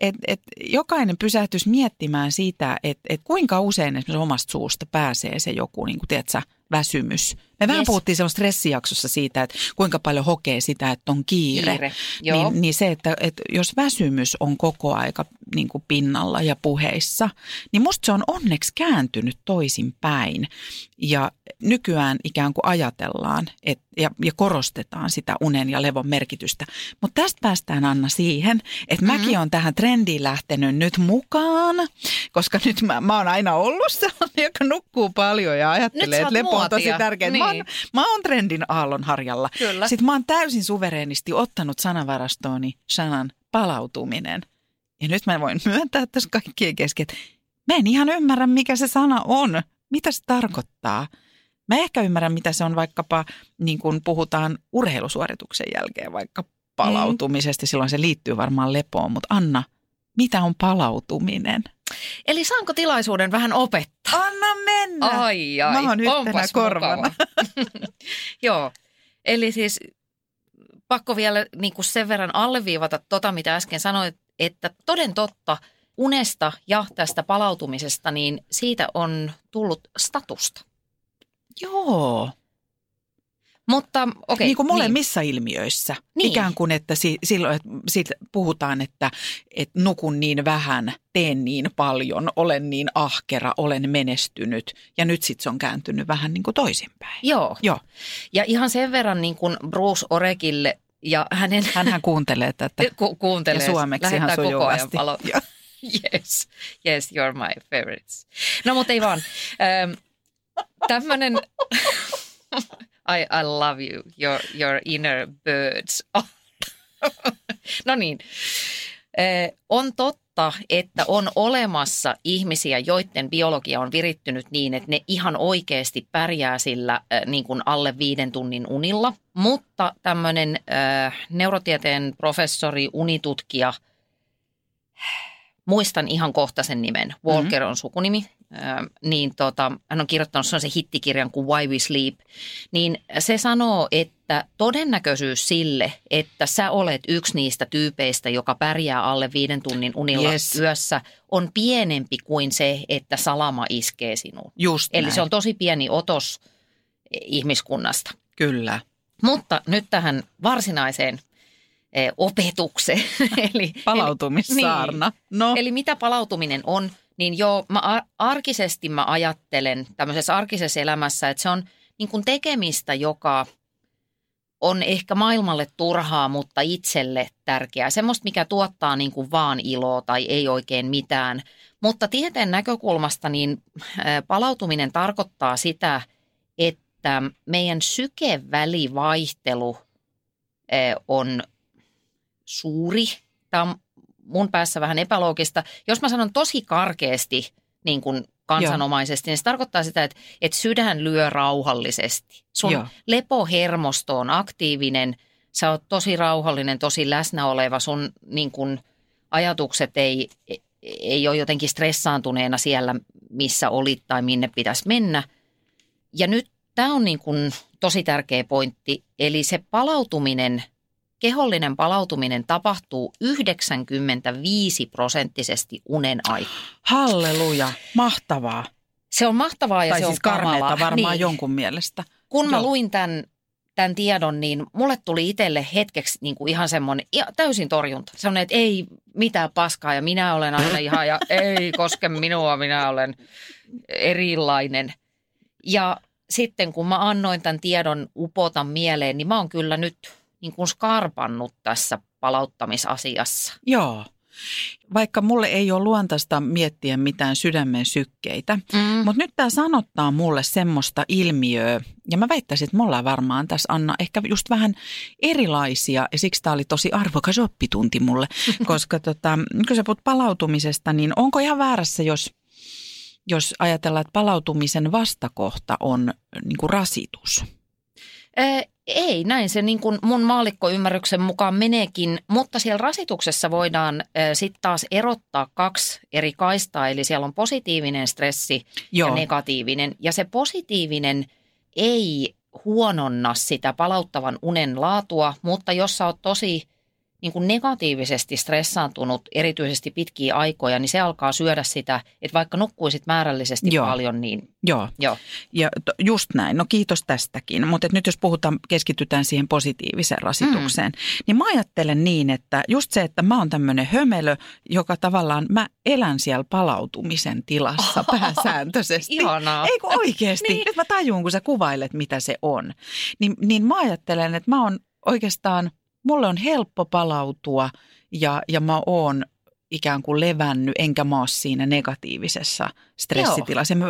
Speaker 2: et, et jokainen pysähtyisi miettimään sitä, että et kuinka usein esimerkiksi omasta suusta pääsee se joku, niin kuin, tiedätkö, väsymys. Me vähän
Speaker 1: Yes.
Speaker 2: puhuttiin silloin stressijaksossa siitä, että kuinka paljon hokee sitä, että on kiire.
Speaker 1: Kiire, joo.
Speaker 2: Niin, niin se, että, että jos väsymys on koko aika niin kuin pinnalla ja puheissa, niin musta se on onneksi kääntynyt toisinpäin. Ja nykyään ikään kuin ajatellaan et, ja, ja korostetaan sitä unen ja levon merkitystä. Mutta tästä päästään Anna siihen, että mm-hmm. mäkin on tähän trendiin lähtenyt nyt mukaan, koska nyt mä, mä oon aina ollut sellainen, joka nukkuu paljon ja ajattelee, että lepo on tosi
Speaker 1: muotia.
Speaker 2: tärkeää. Mä, oon,
Speaker 1: Niin.
Speaker 2: mä oon trendin aallon harjalla.
Speaker 1: Kyllä.
Speaker 2: Sitten mä oon täysin suvereenisti ottanut sanavarastooni sanan palautuminen. Ja nyt mä voin myöntää tässä kaikkien kesken, että mä en ihan ymmärrä, mikä se sana on. Mitä se tarkoittaa? Mä ehkä ymmärrän, mitä se on vaikkapa, niin kun puhutaan urheilusuorituksen jälkeen, vaikka palautumisesta. Silloin se liittyy varmaan lepoon. Mutta Anna, mitä on palautuminen?
Speaker 1: Eli saanko tilaisuuden vähän opettaa?
Speaker 2: Anna mennä!
Speaker 1: Ai ai,
Speaker 2: Mä oon yhtenä korvana.
Speaker 1: Joo, eli siis pakko vielä niin kuin sen verran alleviivata tota, mitä äsken sanoit, että toden totta unesta ja tästä palautumisesta, niin siitä on tullut statusta.
Speaker 2: Joo.
Speaker 1: Mutta okei.
Speaker 2: niin kuin molemmissa niin. ilmiöissä.
Speaker 1: Niin.
Speaker 2: Niin. Ikään kuin, että si, silloin että siitä puhutaan, että, että nukun niin vähän, teen niin paljon, olen niin ahkera, olen menestynyt. Ja nyt sitten se on kääntynyt vähän niin kuin toisinpäin.
Speaker 1: Joo.
Speaker 2: Joo,
Speaker 1: Ja ihan sen verran niin kuin Bruce Orekille ja hänen
Speaker 2: hänhän kuuntelee tätä.
Speaker 1: ku- kuuntelee.
Speaker 2: Ja suomeksi ihan
Speaker 1: koko ajan palo-. Yes, yes, you're my favorites. No mutta ei vaan. Ähm, tämmönen, I, I love you, your, your inner birds. no niin. On totta, että on olemassa ihmisiä, joiden biologia on virittynyt niin, että ne ihan oikeasti pärjää sillä niin kuin alle viiden tunnin unilla. Mutta tämmöinen neurotieteen professori, unitutkija, muistan ihan kohta sen nimen, Walker on sukunimi, niin tota, hän on kirjoittanut sellaisen hittikirjan kuin Why We Sleep, niin se sanoo, että todennäköisyys sille, että sä olet yksi niistä tyypeistä, joka pärjää alle viiden tunnin unilla
Speaker 2: Yes.
Speaker 1: yössä, on pienempi kuin se, että salama iskee sinuun.
Speaker 2: Just
Speaker 1: Eli
Speaker 2: näin.
Speaker 1: se on tosi pieni otos eh, ihmiskunnasta.
Speaker 2: Kyllä.
Speaker 1: Mutta nyt tähän varsinaiseen opetukseen. eli,
Speaker 2: Palautumissaarna. No,
Speaker 1: Eli, eli mitä palautuminen on, niin joo, mä ar- arkisesti mä ajattelen tämmöisessä arkisessa elämässä, että se on niin kuin tekemistä, joka on ehkä maailmalle turhaa, mutta itselle tärkeää. Semmoista, mikä tuottaa niin kuin vaan iloa tai ei oikein mitään. Mutta tieteen näkökulmasta niin palautuminen tarkoittaa sitä, että meidän sykevälivaihtelu on suuri. Tämä on mun päässä vähän epäloogista. Jos mä sanon tosi karkeasti niin kuin kansanomaisesti, niin se tarkoittaa sitä, että, että sydän lyö rauhallisesti. Sun
Speaker 2: Joo.
Speaker 1: lepohermosto on aktiivinen, sä oot tosi rauhallinen, tosi läsnä oleva, sun niin kuin, ajatukset ei, ei ole jotenkin stressaantuneena siellä, missä olit tai minne pitäisi mennä. Ja nyt tämä on niin kuin tosi tärkeä pointti, eli se palautuminen, kehollinen palautuminen tapahtuu 95 prosenttisesti unen aikana.
Speaker 2: halleluja, mahtavaa.
Speaker 1: Se on mahtavaa ja
Speaker 2: tai
Speaker 1: se
Speaker 2: siis
Speaker 1: on kamalaa.
Speaker 2: varmaan
Speaker 1: Niin.
Speaker 2: jonkun mielestä.
Speaker 1: Kun mä
Speaker 2: Joo.
Speaker 1: luin tämän, tämän tiedon, niin mulle tuli itselle hetkeksi niin kuin ihan semmoinen ja täysin torjunta. Semmoinen, että ei mitään paskaa ja minä olen aina ihan ja ei koske minua, minä olen erilainen. Ja sitten kun mä annoin tämän tiedon upota mieleen, niin mä oon kyllä nyt niin kuin skarpannut tässä palauttamisasiassa.
Speaker 2: Joo. Vaikka mulle ei ole luontaista miettiä mitään sydämen sykkeitä,
Speaker 1: Mm.
Speaker 2: mutta nyt tämä sanottaa mulle semmoista ilmiöä, ja mä väittäisin, että me ollaan varmaan tässä Anna ehkä just vähän erilaisia, ja siksi tämä oli tosi arvokas oppitunti mulle, koska tota, kun sä puhut palautumisesta, niin onko ihan väärässä, jos, jos ajatellaan, että palautumisen vastakohta on niin kuin rasitus?
Speaker 1: Ei, näin se niin kuin mun maallikkoymmärryksen mukaan meneekin, mutta siellä rasituksessa voidaan sitten taas erottaa kaksi eri kaistaa, eli siellä on positiivinen stressi
Speaker 2: Joo.
Speaker 1: ja negatiivinen. Ja se positiivinen ei huononna sitä palauttavan unen laatua, mutta jos sä oot tosi niin kuin negatiivisesti stressaantunut erityisesti pitkiä aikoja, niin se alkaa syödä sitä, että vaikka nukkuisit määrällisesti
Speaker 2: Joo.
Speaker 1: paljon, niin
Speaker 2: Joo.
Speaker 1: joo.
Speaker 2: Ja to, just näin, no kiitos tästäkin. Mutta nyt jos puhutaan, keskitytään siihen positiiviseen rasitukseen, mm. niin mä ajattelen niin, että just se, että mä oon tämmöinen hömelö, joka tavallaan, mä elän siellä palautumisen tilassa pääsääntöisesti.
Speaker 1: Ihanaa.
Speaker 2: Ei kun oikeasti.
Speaker 1: Niin.
Speaker 2: Nyt mä tajun, kun sä kuvailet, mitä se on. Niin, niin mä ajattelen, että mä oon oikeastaan, mulle on helppo palautua ja, ja mä oon ikään kuin levännyt, enkä mä oo siinä negatiivisessa stressitilassa. Mä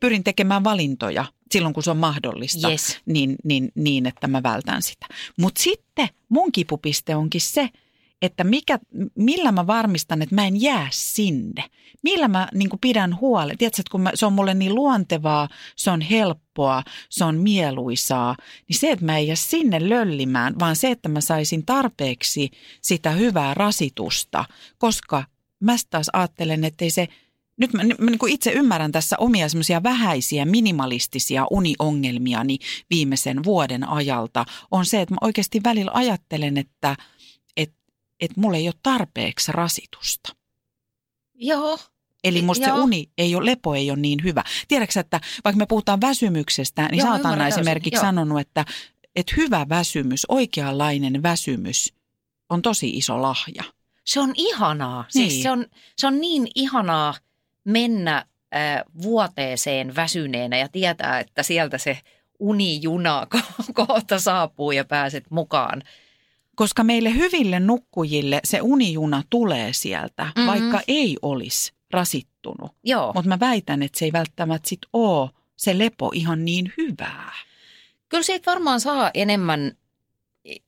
Speaker 2: pyrin tekemään valintoja silloin, kun se on mahdollista,
Speaker 1: Yes.
Speaker 2: niin, niin, niin, että mä vältän sitä. Mutta sitten mun kipupiste onkin se, että mikä, millä mä varmistan, että mä en jää sinne. Millä mä niin pidän huolen. Tiedätkö, että kun mä, se on mulle niin luontevaa, se on helppoa, se on mieluisaa, niin se, että mä en jää sinne löllimään, vaan se, että mä saisin tarpeeksi sitä hyvää rasitusta, koska mä taas ajattelen, että ei se, nyt mä, mä niin kuin itse ymmärrän tässä omia semmoisia vähäisiä minimalistisia uniongelmiani viimeisen vuoden ajalta, on se, että mä oikeasti välillä ajattelen, että et, et mulla ei ole tarpeeksi rasitusta.
Speaker 1: Joo.
Speaker 2: Eli musta se
Speaker 1: Joo.
Speaker 2: uni ei ole, lepo ei ole niin hyvä. Tiedätkö, että vaikka me puhutaan väsymyksestä, niin
Speaker 1: Joo, täysin.
Speaker 2: esimerkiksi
Speaker 1: Joo.
Speaker 2: sanonut, että, että hyvä väsymys, oikeanlainen väsymys on tosi iso lahja.
Speaker 1: Se on ihanaa.
Speaker 2: Niin.
Speaker 1: Siis se, on, se on niin ihanaa mennä äh, vuoteeseen väsyneenä ja tietää, että sieltä se unijuna ko- kohta saapuu ja pääset mukaan.
Speaker 2: Koska meille hyville nukkujille se unijuna tulee sieltä,
Speaker 1: Mhm.
Speaker 2: mm-hmm. vaikka ei olisi rasittunut.
Speaker 1: Joo.
Speaker 2: Mutta mä väitän, että se ei välttämättä sit ole se lepo ihan niin hyvää.
Speaker 1: Kyllä siitä varmaan saa enemmän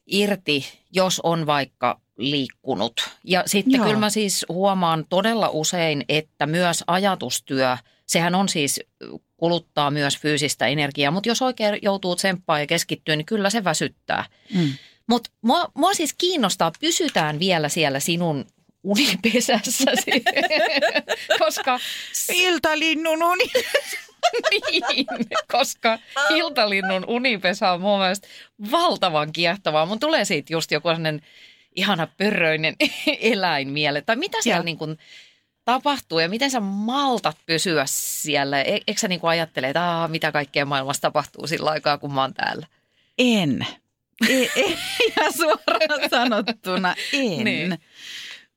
Speaker 1: irti, jos on vaikka liikkunut. Ja sitten
Speaker 2: Joo.
Speaker 1: kyllä mä siis huomaan todella usein, että myös ajatustyö, sehän on siis kuluttaa myös fyysistä energiaa, mutta jos oikein joutuu tsemppaa ja keskittyä, niin kyllä se väsyttää.
Speaker 2: Mm.
Speaker 1: Mutta mua, mua siis kiinnostaa, pysytään vielä siellä sinun unipesässäsi, koska
Speaker 2: Iltalinnun uni.
Speaker 1: niin, koska iltalinnun unipesä on mun mielestä valtavan kiehtovaa. Mun tulee siitä just joku sellainen ihana pörröinen eläin mieleen. Tai mitä siellä niin kuin tapahtuu ja miten sä maltat pysyä siellä? E- eikö sä niin kuin ajattele, että mitä kaikkea maailmassa tapahtuu sillä aikaa, kun mä oon täällä?
Speaker 2: En. Ei, ei, ja suoraan sanottuna en.
Speaker 1: Niin.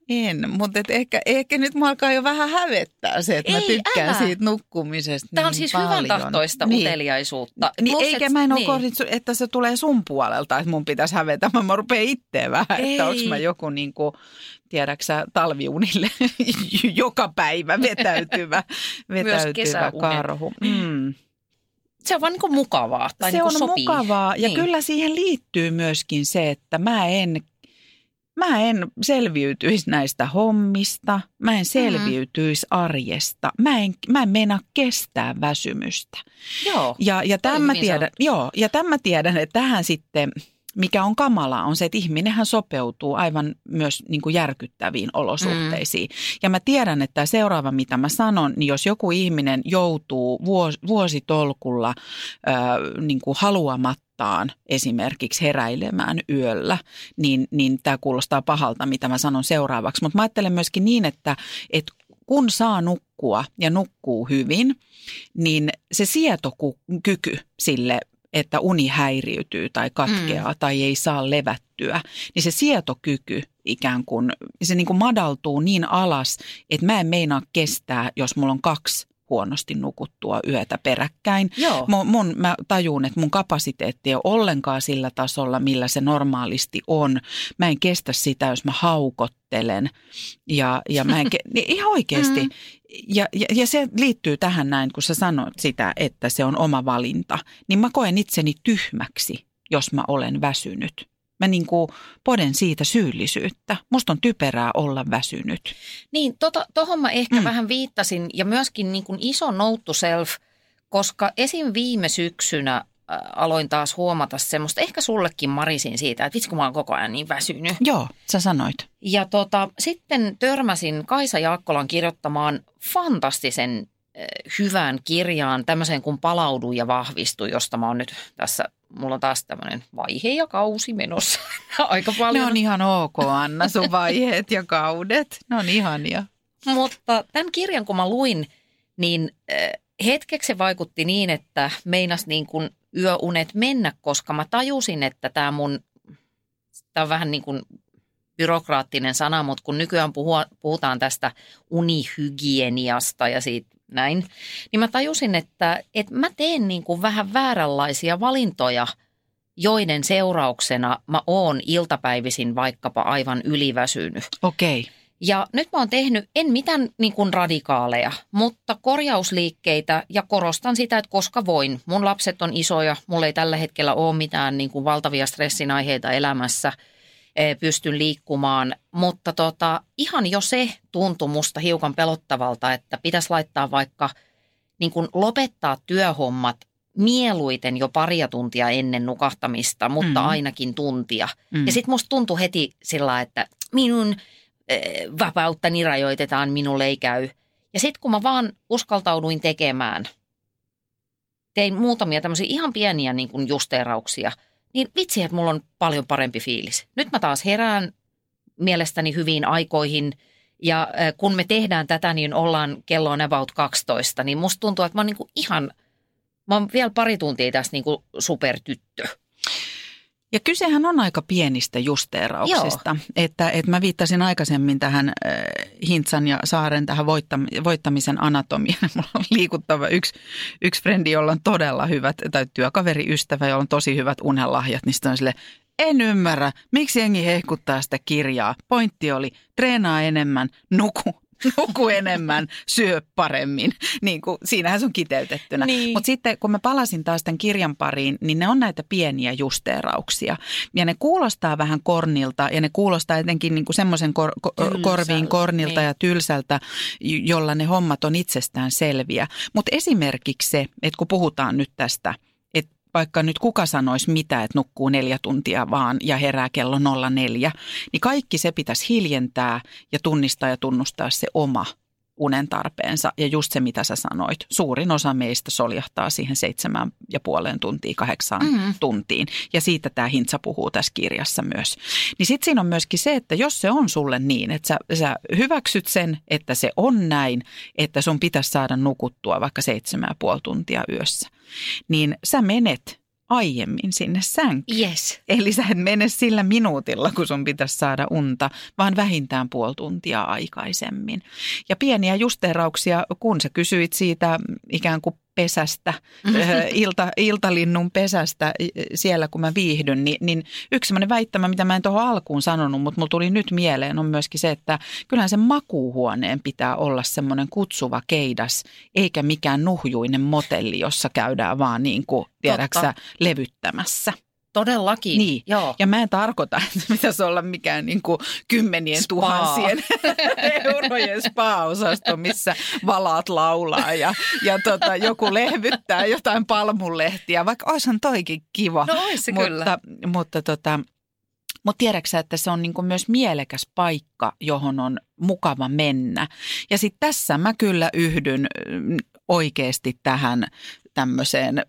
Speaker 2: En, mutta et ehkä, ehkä nyt mua alkaa jo vähän hävettää se, että mä
Speaker 1: Ei,
Speaker 2: tykkään
Speaker 1: älä.
Speaker 2: siitä nukkumisesta
Speaker 1: Tämä on
Speaker 2: niin
Speaker 1: siis
Speaker 2: paljon.
Speaker 1: hyvän tahtoista
Speaker 2: niin.
Speaker 1: uteliaisuutta.
Speaker 2: Niin,
Speaker 1: Plus,
Speaker 2: eikä
Speaker 1: et-
Speaker 2: mä en ole
Speaker 1: niin.
Speaker 2: kohdit, että se tulee sun puolelta, että mun pitäisi hävetä. Mä, mä rupean itse vähän,
Speaker 1: Ei.
Speaker 2: että onko mä joku niin kuin, tiedäksä, talviunille joka päivä vetäytyvä, vetäytyvä
Speaker 1: kesäunet.
Speaker 2: karhu. Mm.
Speaker 1: Se on vaan niin kuin mukavaa. Tai
Speaker 2: se
Speaker 1: niin
Speaker 2: on
Speaker 1: sopii.
Speaker 2: mukavaa ja
Speaker 1: Niin.
Speaker 2: kyllä siihen liittyy myöskin se, että mä en, mä en selviytyisi näistä hommista, mä
Speaker 1: Mm-hmm.
Speaker 2: en selviytyisi arjesta, mä en, mä en meinaa kestää väsymystä.
Speaker 1: Joo.
Speaker 2: Ja, ja tämän mä tiedän,
Speaker 1: sanottu.
Speaker 2: joo, ja tämän mä tiedän, että tähän sitten, mikä on kamalaa, on se, että ihminenhän sopeutuu aivan myös niin kuin järkyttäviin olosuhteisiin. Mm. Ja mä tiedän, että tämä seuraava, mitä mä sanon, niin jos joku ihminen joutuu vuos, vuositolkulla äh, niin kuin haluamattaan esimerkiksi heräilemään yöllä, niin, niin tämä kuulostaa pahalta, mitä mä sanon seuraavaksi. Mutta mä ajattelen myöskin niin, että, että kun saa nukkua ja nukkuu hyvin, niin se sietokyky sille, että uni häiriytyy tai katkeaa mm. tai ei saa levättyä, niin se sietokyky ikään kuin, se niin kuin madaltuu niin alas, että mä en meinaa kestää, jos mulla on kaksi huonosti nukuttua yötä peräkkäin.
Speaker 1: Joo.
Speaker 2: Mun, mun, mä tajun, että mun kapasiteetti ei ole ollenkaan sillä tasolla, millä se normaalisti on. Mä en kestä sitä, jos mä haukottelen. Ja, ja mä en, ke- niin ihan oikeasti. Mm. Ja, ja, ja se liittyy tähän näin, kun sä sanoit sitä, että se on oma valinta. Niin mä koen itseni tyhmäksi, jos mä olen väsynyt. Mä niin kuin poden siitä syyllisyyttä. Musta on typerää olla väsynyt.
Speaker 1: Niin, tota, tohon mä ehkä
Speaker 2: Mm.
Speaker 1: vähän viittasin ja myöskin niin kuin iso note to self, koska esim. viime syksynä aloin taas huomata semmoista, ehkä sullekin marisin siitä, että vitsi kun mä oon koko ajan niin väsynyt.
Speaker 2: Joo, sä sanoit.
Speaker 1: Ja tota, sitten törmäsin Kaisa Jaakkolan kirjoittamaan fantastisen hyvään kirjaan, tämmöiseen kuin Palaudu ja vahvistu, josta mä oon nyt tässä, mulla on taas tämmöinen vaihe ja kausi menossa aika paljon.
Speaker 2: Ne on ihan ok, Anna, sun vaiheet ja kaudet. Ne on ihania.
Speaker 1: Mutta tämän kirjan kun mä luin, niin äh, hetkeksi se vaikutti niin, että meinas niin kuin yöunet mennä, koska mä tajusin, että tämä mun, tämä on vähän niin kuin byrokraattinen sana, mutta kun nykyään puhutaan tästä unihygieniasta ja siitä näin, niin mä tajusin, että, että mä teen niin kuin vähän vääränlaisia valintoja, joiden seurauksena mä oon iltapäivisin vaikkapa aivan yliväsynyt.
Speaker 2: Okei.
Speaker 1: Ja nyt mä oon tehnyt, en mitään niin kuin radikaaleja, mutta korjausliikkeitä ja korostan sitä, että koska voin. Mun lapset on isoja, mulla ei tällä hetkellä ole mitään niin kuin valtavia stressin aiheita elämässä, pystyn liikkumaan. Mutta tota, ihan jo se tuntui musta hiukan pelottavalta, että pitäisi laittaa vaikka niin kuin lopettaa työhommat mieluiten jo paria tuntia ennen nukahtamista, mutta
Speaker 2: Mm.
Speaker 1: ainakin tuntia.
Speaker 2: Mm.
Speaker 1: Ja sitten musta tuntui heti sillä, että minun eh, vapauttani rajoitetaan, minulle ei käy. Ja sitten kun mä vaan uskaltauduin tekemään, tein muutamia tämmöisiä ihan pieniä niin kuin justeerauksia, niin vitsi, että mulla on paljon parempi fiilis. Nyt mä taas herään mielestäni hyviin aikoihin ja eh, kun me tehdään tätä, niin ollaan kello on about 12, niin musta tuntuu, että mä oon niin kuin ihan, mä oon vielä pari tuntia tässä niin kuin supertyttö.
Speaker 2: Ja kysehän on aika pienistä justeerauksista. Että, että mä viittasin aikaisemmin tähän äh, Hintsan ja Saaren tähän voittam- voittamisen anatomiaan. Mulla on liikuttava yksi, yksi frendi, jolla on todella hyvät, tai työkaveri, ystävä, jolla on tosi hyvät unelahjat. Niin sitten on sille, en ymmärrä, miksi jengi hehkuttaa sitä kirjaa. Pointti oli, treenaa enemmän, nuku, nuku enemmän, syö paremmin. Niin kuin, siinähän se on kiteytettynä.
Speaker 1: Niin.
Speaker 2: Mutta sitten kun mä palasin taas tämän kirjan pariin, niin ne on näitä pieniä justeerauksia. Ja ne kuulostaa vähän kornilta ja ne kuulostaa jotenkin niin kuin semmoisen kor, ko, korviin kornilta
Speaker 1: niin.
Speaker 2: ja tylsältä, jolla ne hommat on itsestään selviä. Mutta esimerkiksi se, että kun puhutaan nyt tästä, vaikka nyt kuka sanoisi mitä, että nukkuu neljä tuntia vaan ja herää kello 04, niin kaikki se pitäisi hiljentää ja tunnistaa ja tunnustaa se oma unen tarpeensa. Ja just se, mitä sä sanoit, suurin osa meistä soljahtaa siihen seitsemän ja puoleen tuntiin, kahdeksaan
Speaker 1: Mm.
Speaker 2: tuntiin. Ja siitä tämä Hintsa puhuu tässä kirjassa myös. Niin sitten siinä on myöskin se, että jos se on sulle niin, että sä, sä hyväksyt sen, että se on näin, että sun pitäisi saada nukuttua vaikka seitsemän ja puoli tuntia yössä, niin sä menet aiemmin sinne sänkyyn.
Speaker 1: Yes.
Speaker 2: Eli sä et mene sillä minuutilla, kun sun pitäisi saada unta, vaan vähintään puoli tuntia aikaisemmin. Ja pieniä justeerauksia, kun sä kysyit siitä ikään kuin pesästä, ö, ilta, iltalinnun pesästä siellä, kun mä viihdyn, niin, niin yksi sellainen väittämä, mitä mä en tuohon alkuun sanonut, mutta mulla tuli nyt mieleen, on myöskin se, että kyllähän sen makuuhuoneen pitää olla semmoinen kutsuva keidas, eikä mikään nuhjuinen motelli, jossa käydään vaan niin kuin, tiedäksä, levyttämässä.
Speaker 1: Todellakin.
Speaker 2: Niin.
Speaker 1: Joo.
Speaker 2: Ja mä en tarkoita, että pitäisi olla mikään niin kuin kymmenien
Speaker 1: Spa.
Speaker 2: tuhansien eurojen spa-osasto, missä valaat laulaa ja, ja tota, joku lehvyttää jotain palmunlehtiä, vaikka olisihan toikin kiva.
Speaker 1: No ois se
Speaker 2: mutta,
Speaker 1: kyllä.
Speaker 2: Mutta, tota, mutta tiedätkö että se on niin kuin myös mielekäs paikka, johon on mukava mennä. Ja sitten tässä mä kyllä yhdyn mm, oikeasti tähän tämmöiseen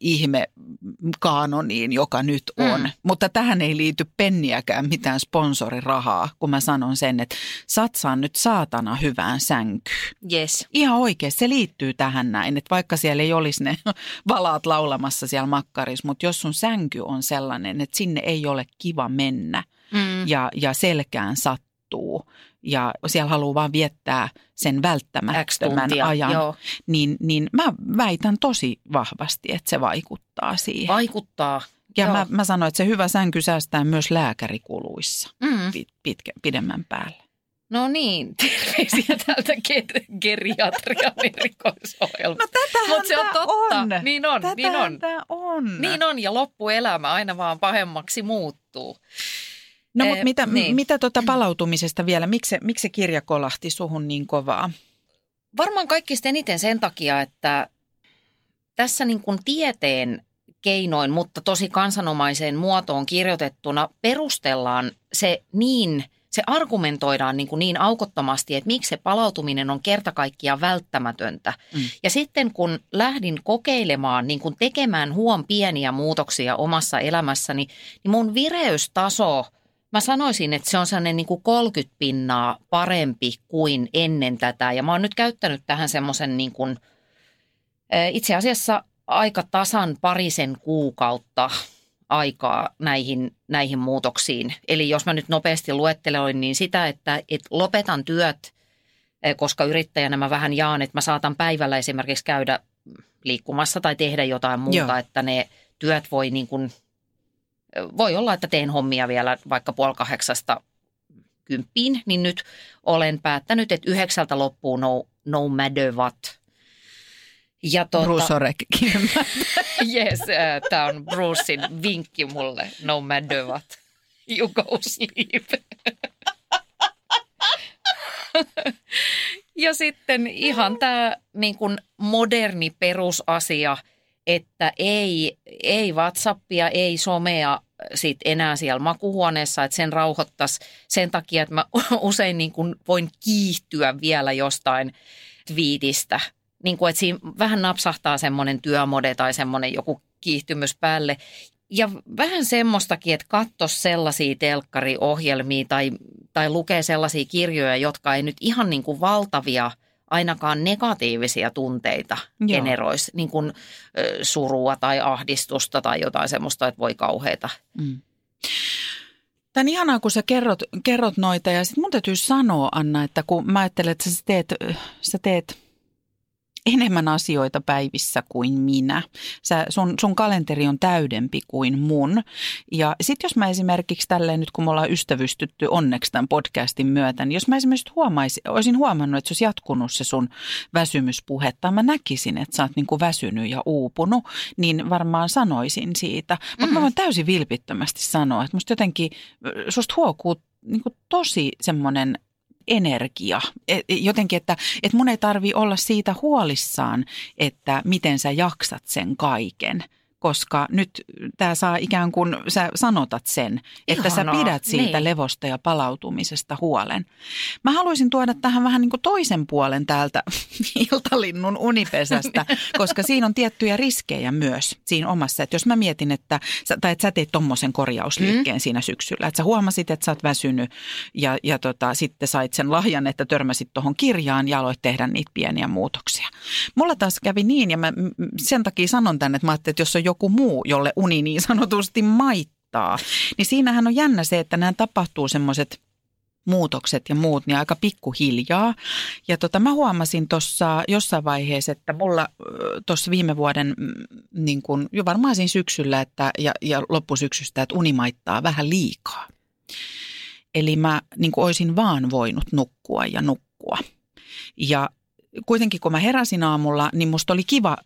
Speaker 2: ihmekaanoniin, joka nyt on.
Speaker 1: Mm.
Speaker 2: Mm. Mutta tähän ei liity penniäkään mitään sponsorirahaa, kun mä sanon sen, että satsaa nyt saatana hyvään sänkyyn.
Speaker 1: Yes.
Speaker 2: Ihan oikein, se liittyy tähän näin, että vaikka siellä ei olisi ne valaat laulamassa siellä makkarissa, mutta jos sun sänky on sellainen, että sinne ei ole kiva mennä
Speaker 1: Mm.
Speaker 2: ja, ja selkään sattuu, istuu ja siellä haluaa vaan viettää sen välttämättömän ajan,
Speaker 1: joo.
Speaker 2: niin, niin mä väitän tosi vahvasti, että se vaikuttaa siihen.
Speaker 1: Vaikuttaa.
Speaker 2: ja
Speaker 1: joo.
Speaker 2: mä, mä sanoin, että se hyvä sänky säästää myös lääkärikuluissa
Speaker 1: Mm.
Speaker 2: pit, pitkä, pidemmän päälle.
Speaker 1: No niin, terveisiä täältä ger- geriatrian erikoisohjelmasta.
Speaker 2: No tätähän
Speaker 1: Mut se on totta.
Speaker 2: on.
Speaker 1: Niin on, niin
Speaker 2: Tätähän
Speaker 1: on.
Speaker 2: tää on.
Speaker 1: Niin on, ja loppuelämä aina vaan pahemmaksi muuttuu.
Speaker 2: No
Speaker 1: Eh,
Speaker 2: mutta mitä,
Speaker 1: niin.
Speaker 2: mitä tuota palautumisesta vielä, miksi miksi se kirja kolahti suhun niin kovaa?
Speaker 1: Varmaan kaikista eniten sen takia, että tässä niin kuin tieteen keinoin, mutta tosi kansanomaiseen muotoon kirjoitettuna perustellaan se niin, se argumentoidaan niin, kuin niin aukottomasti, että miksi se palautuminen on kerta kaikkiaan välttämätöntä.
Speaker 2: Mm.
Speaker 1: Ja sitten kun lähdin kokeilemaan, niin kuin tekemään huom pieniä muutoksia omassa elämässäni, niin mun vireystaso, mä sanoisin, että se on sellainen niin kuin 30 pinnaa parempi kuin ennen tätä. Ja mä oon nyt käyttänyt tähän semmoisen niin kuin, itse asiassa aika tasan parisen kuukautta aikaa näihin, näihin muutoksiin. Eli jos mä nyt nopeasti luettelein, niin sitä, että, että lopetan työt, koska yrittäjänä mä vähän jaan, että mä saatan päivällä esimerkiksi käydä liikkumassa tai tehdä jotain muuta,
Speaker 2: Joo.
Speaker 1: että ne työt voi niin kuin, voi olla, että teen hommia vielä vaikka puoli kahdeksasta kymppiin, niin nyt olen päättänyt, että yhdeksältä loppuu no, no matter what. Ja tuota,
Speaker 2: Bruce Orek
Speaker 1: yes, äh, tämä on Brucein vinkki mulle, no matter what. You go sleep. ja sitten ihan tämä niin moderni perusasia, että ei, ei WhatsAppia, ei somea sit enää siellä makuhuoneessa, että sen rauhoittaisi sen takia, että mä usein niin kuin voin kiihtyä vielä jostain twiitistä. Niin kuin, että siinä vähän napsahtaa semmoinen työmode tai semmoinen joku kiihtymys päälle. Ja vähän semmoistakin, että katso sellaisia telkkariohjelmia tai, tai lukee sellaisia kirjoja, jotka ei nyt ihan niin kuin valtavia, ainakaan negatiivisia tunteita
Speaker 2: Joo.
Speaker 1: generoisi, niin kuin surua tai ahdistusta tai jotain semmoista, että voi kauheita.
Speaker 2: Mm. Tämä on ihanaa, kun sä kerrot, kerrot noita ja sitten mun täytyy sanoa, Anna, että kun mä ajattelen, että sä teet, sä teet enemmän asioita päivissä kuin minä. Sä, sun, sun kalenteri on täydempi kuin mun. Ja sitten jos mä esimerkiksi tälleen nyt, kun me ollaan ystävystytty onneksi tämän podcastin myötä, niin jos mä esimerkiksi huomaisin, olisin huomannut, että se olisi jatkunut se sun väsymyspuhe, tai mä näkisin, että sä oot niin kuin väsynyt ja uupunut, niin varmaan sanoisin siitä. Mutta mm-hmm. mä voin täysin vilpittömästi sanoa, että musta jotenkin, susta huokuu niin kuin tosi semmoinen energia. Et- Jotenkin, että, että mun ei tarvi olla siitä huolissaan, että miten sä jaksat sen kaiken. Koska nyt tämä saa ikään kuin, sä sanotat sen, että
Speaker 1: Ihanaa,
Speaker 2: sä pidät siitä
Speaker 1: niin.
Speaker 2: levosta ja palautumisesta huolen. Mä haluaisin tuoda tähän vähän niin kuin toisen puolen täältä iltalinnun unipesästä, koska siinä on tiettyjä riskejä myös siinä omassa. Että jos mä mietin, että sä, tai että sä teet tommosen korjausliikkeen mm. siinä syksyllä, että sä huomasit, että sä oot väsynyt ja, ja tota, sitten sait sen lahjan, että törmäsit tuohon kirjaan ja aloit tehdä niitä pieniä muutoksia. Mulla taas kävi niin ja mä sen takia sanon tänne, että mä ajattelin, että jos on joku muu, jolle uni niin sanotusti maittaa, niin siinähän on jännä se, että nämä tapahtuu semmoiset muutokset ja muut, niin aika pikkuhiljaa. Ja tota, mä huomasin tuossa jossain vaiheessa, että mulla tuossa viime vuoden, mm, niin kun, jo varmaan siinä syksyllä että, ja, ja loppusyksystä, että uni maittaa vähän liikaa. Eli mä niin olisin vaan voinut nukkua ja nukkua. Ja kuitenkin kun mä heräsin aamulla, niin musta oli kiva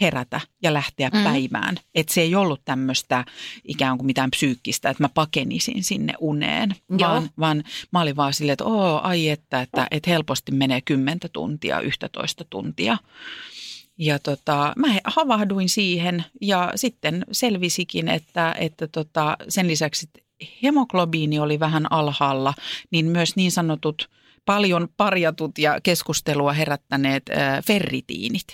Speaker 2: herätä ja lähteä
Speaker 1: Mm.
Speaker 2: päivään. Että se ei ollut tämmöistä ikään kuin mitään psyykkistä, että mä pakenisin sinne uneen,
Speaker 1: Joo.
Speaker 2: vaan, vaan mä olin vaan silleen, että oo, ai että, että, että helposti menee 10 tuntia, 11 tuntia. Ja tota, mä havahduin siihen ja sitten selvisikin, että, että tota, sen lisäksi että hemoglobiini oli vähän alhaalla, niin myös niin sanotut paljon parjatut ja keskustelua herättäneet äh, ferritiinit,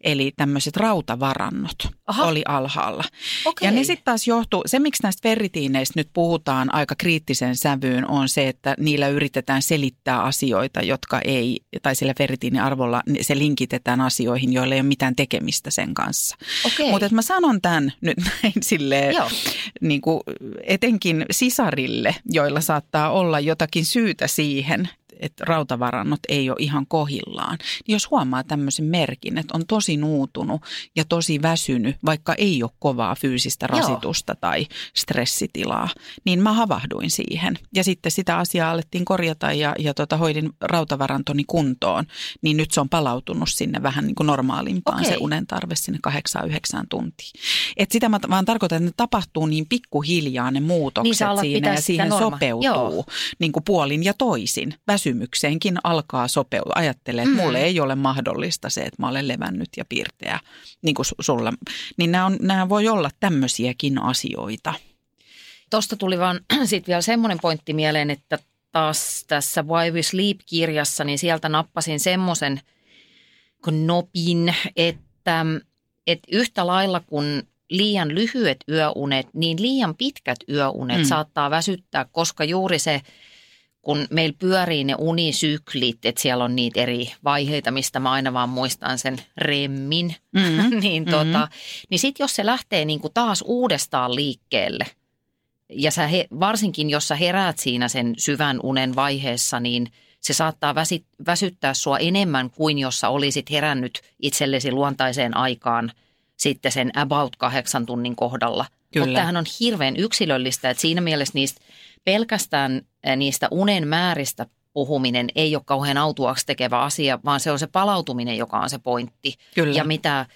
Speaker 2: eli tämmöiset rautavarannot
Speaker 1: Aha.
Speaker 2: oli alhaalla.
Speaker 1: Okei.
Speaker 2: Ja ne sitten taas johtuu, se miksi näistä ferritiineistä nyt puhutaan aika kriittisen sävyyn on se, että niillä yritetään selittää asioita, jotka ei, tai sillä ferritiiniarvolla ni- se linkitetään asioihin, joilla ei ole mitään tekemistä sen kanssa.
Speaker 1: Okei.
Speaker 2: Mutta mä sanon tämän nyt näin silleen,
Speaker 1: Joo.
Speaker 2: niin kuin etenkin sisarille, joilla saattaa olla jotakin syytä siihen, että rautavarannot ei ole ihan kohillaan. Niin jos huomaa tämmöisen merkin, että on tosi nuutunut ja tosi väsynyt, vaikka ei ole kovaa fyysistä
Speaker 1: Joo.
Speaker 2: rasitusta tai stressitilaa, niin mä havahduin siihen. Ja sitten sitä asiaa alettiin korjata ja, ja tota, hoidin rautavarantoni kuntoon, niin nyt se on palautunut sinne vähän niin kuin normaalimpaan
Speaker 1: Okei.
Speaker 2: se unen tarve sinne 8-9 tuntia. Et sitä mä vaan tarkoitan, että ne tapahtuu niin pikkuhiljaa ne muutokset
Speaker 1: Niin
Speaker 2: siinä ja siihen
Speaker 1: norma-
Speaker 2: sopeutuu
Speaker 1: Joo.
Speaker 2: niin kuin puolin ja toisin. Väsymykseenkin alkaa sopeutua. Ajattelee, että
Speaker 1: Mm.
Speaker 2: mulle ei ole mahdollista se, että mä olen levännyt ja pirteä niin kuin su- sulla. Niin nämä, on, nämä voi olla tämmöisiäkin asioita.
Speaker 1: Tuosta tuli vaan sitten vielä semmoinen pointti mieleen, että taas tässä Why We Sleep-kirjassa, niin sieltä nappasin semmoisen nopin, että, että yhtä lailla kuin liian lyhyet yöunet, niin liian pitkät yöunet
Speaker 2: mm.
Speaker 1: saattaa väsyttää, koska juuri se, kun meillä pyörii ne unisyklit, että siellä on niitä eri vaiheita, mistä mä aina vaan muistan sen remmin,
Speaker 2: Mm-hmm.
Speaker 1: niin, tota, niin sitten jos se lähtee niin kuin taas uudestaan liikkeelle, ja sä he, varsinkin jos sä heräät siinä sen syvän unen vaiheessa, niin se saattaa väsi, väsyttää sua enemmän kuin jos sä olisit herännyt itsellesi luontaiseen aikaan sitten sen about kahdeksan tunnin kohdalla.
Speaker 2: Kyllä.
Speaker 1: Mutta tämähän on hirveän yksilöllistä, että siinä mielessä niistä pelkästään niistä unen määristä puhuminen ei ole kauhean autuaksi tekevä asia, vaan se on se palautuminen, joka on se pointti.
Speaker 2: Kyllä.
Speaker 1: Ja mitä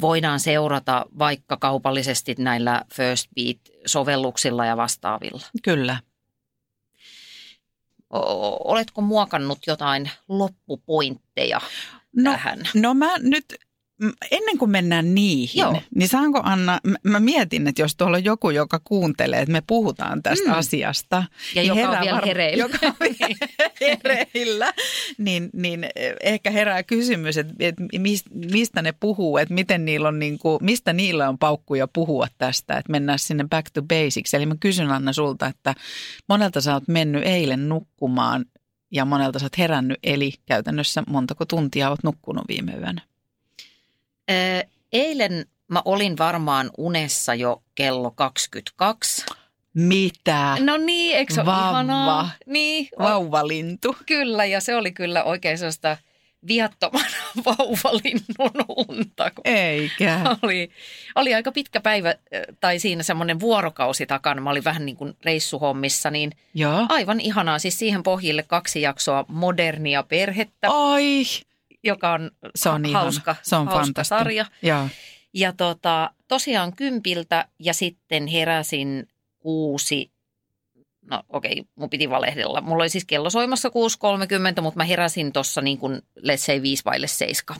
Speaker 1: voidaan seurata vaikka kaupallisesti näillä First Beat-sovelluksilla ja vastaavilla.
Speaker 2: Kyllä.
Speaker 1: O- oletko muokannut jotain loppupointteja
Speaker 2: No,
Speaker 1: tähän?
Speaker 2: no mä nyt, ennen kuin mennään niihin,
Speaker 1: Joo.
Speaker 2: niin saanko Anna, mä, mietin, että jos tuolla on joku, joka kuuntelee, että me puhutaan tästä
Speaker 1: Mm.
Speaker 2: asiasta.
Speaker 1: Ja
Speaker 2: niin
Speaker 1: joka on
Speaker 2: herää
Speaker 1: vielä hereillä.
Speaker 2: Joka on vielä hereillä, niin, niin ehkä herää kysymys, että, että mis- mistä ne puhuu, että miten niillä on, niin kuin, mistä niillä on paukkuja puhua tästä, että mennään sinne back to basics. Eli mä kysyn Anna sulta, että monelta sä oot mennyt eilen nukkumaan ja monelta sä oot herännyt, eli käytännössä montako tuntia oot nukkunut viime yönä?
Speaker 1: Eilen mä olin varmaan unessa jo kello 22.
Speaker 2: Mitä?
Speaker 1: No niin, eikö se ole
Speaker 2: Vauva.
Speaker 1: ihanaa? Niin,
Speaker 2: Vauvalintu.
Speaker 1: kyllä. Ja se oli kyllä oikein sellaista viattoman vauvalinnun unta.
Speaker 2: Eikä.
Speaker 1: Oli, oli aika pitkä päivä, tai siinä semmoinen vuorokausi takana. Mä olin vähän niin kuin reissuhommissa, niin
Speaker 2: Joo.
Speaker 1: aivan ihanaa. Siis siihen pohjille kaksi jaksoa modernia perhettä,
Speaker 2: Ai,
Speaker 1: joka on,
Speaker 2: se on ihana.
Speaker 1: hauska,
Speaker 2: Se on
Speaker 1: hauska sarja.
Speaker 2: Joo.
Speaker 1: Ja tota, tosiaan kympiltä ja sitten heräsin kuusi, no okei, mun piti valehdella. Mulla oli siis kello soimassa 6.30, mutta mä heräsin tuossa niin kuin let's say viisi vaille seiska.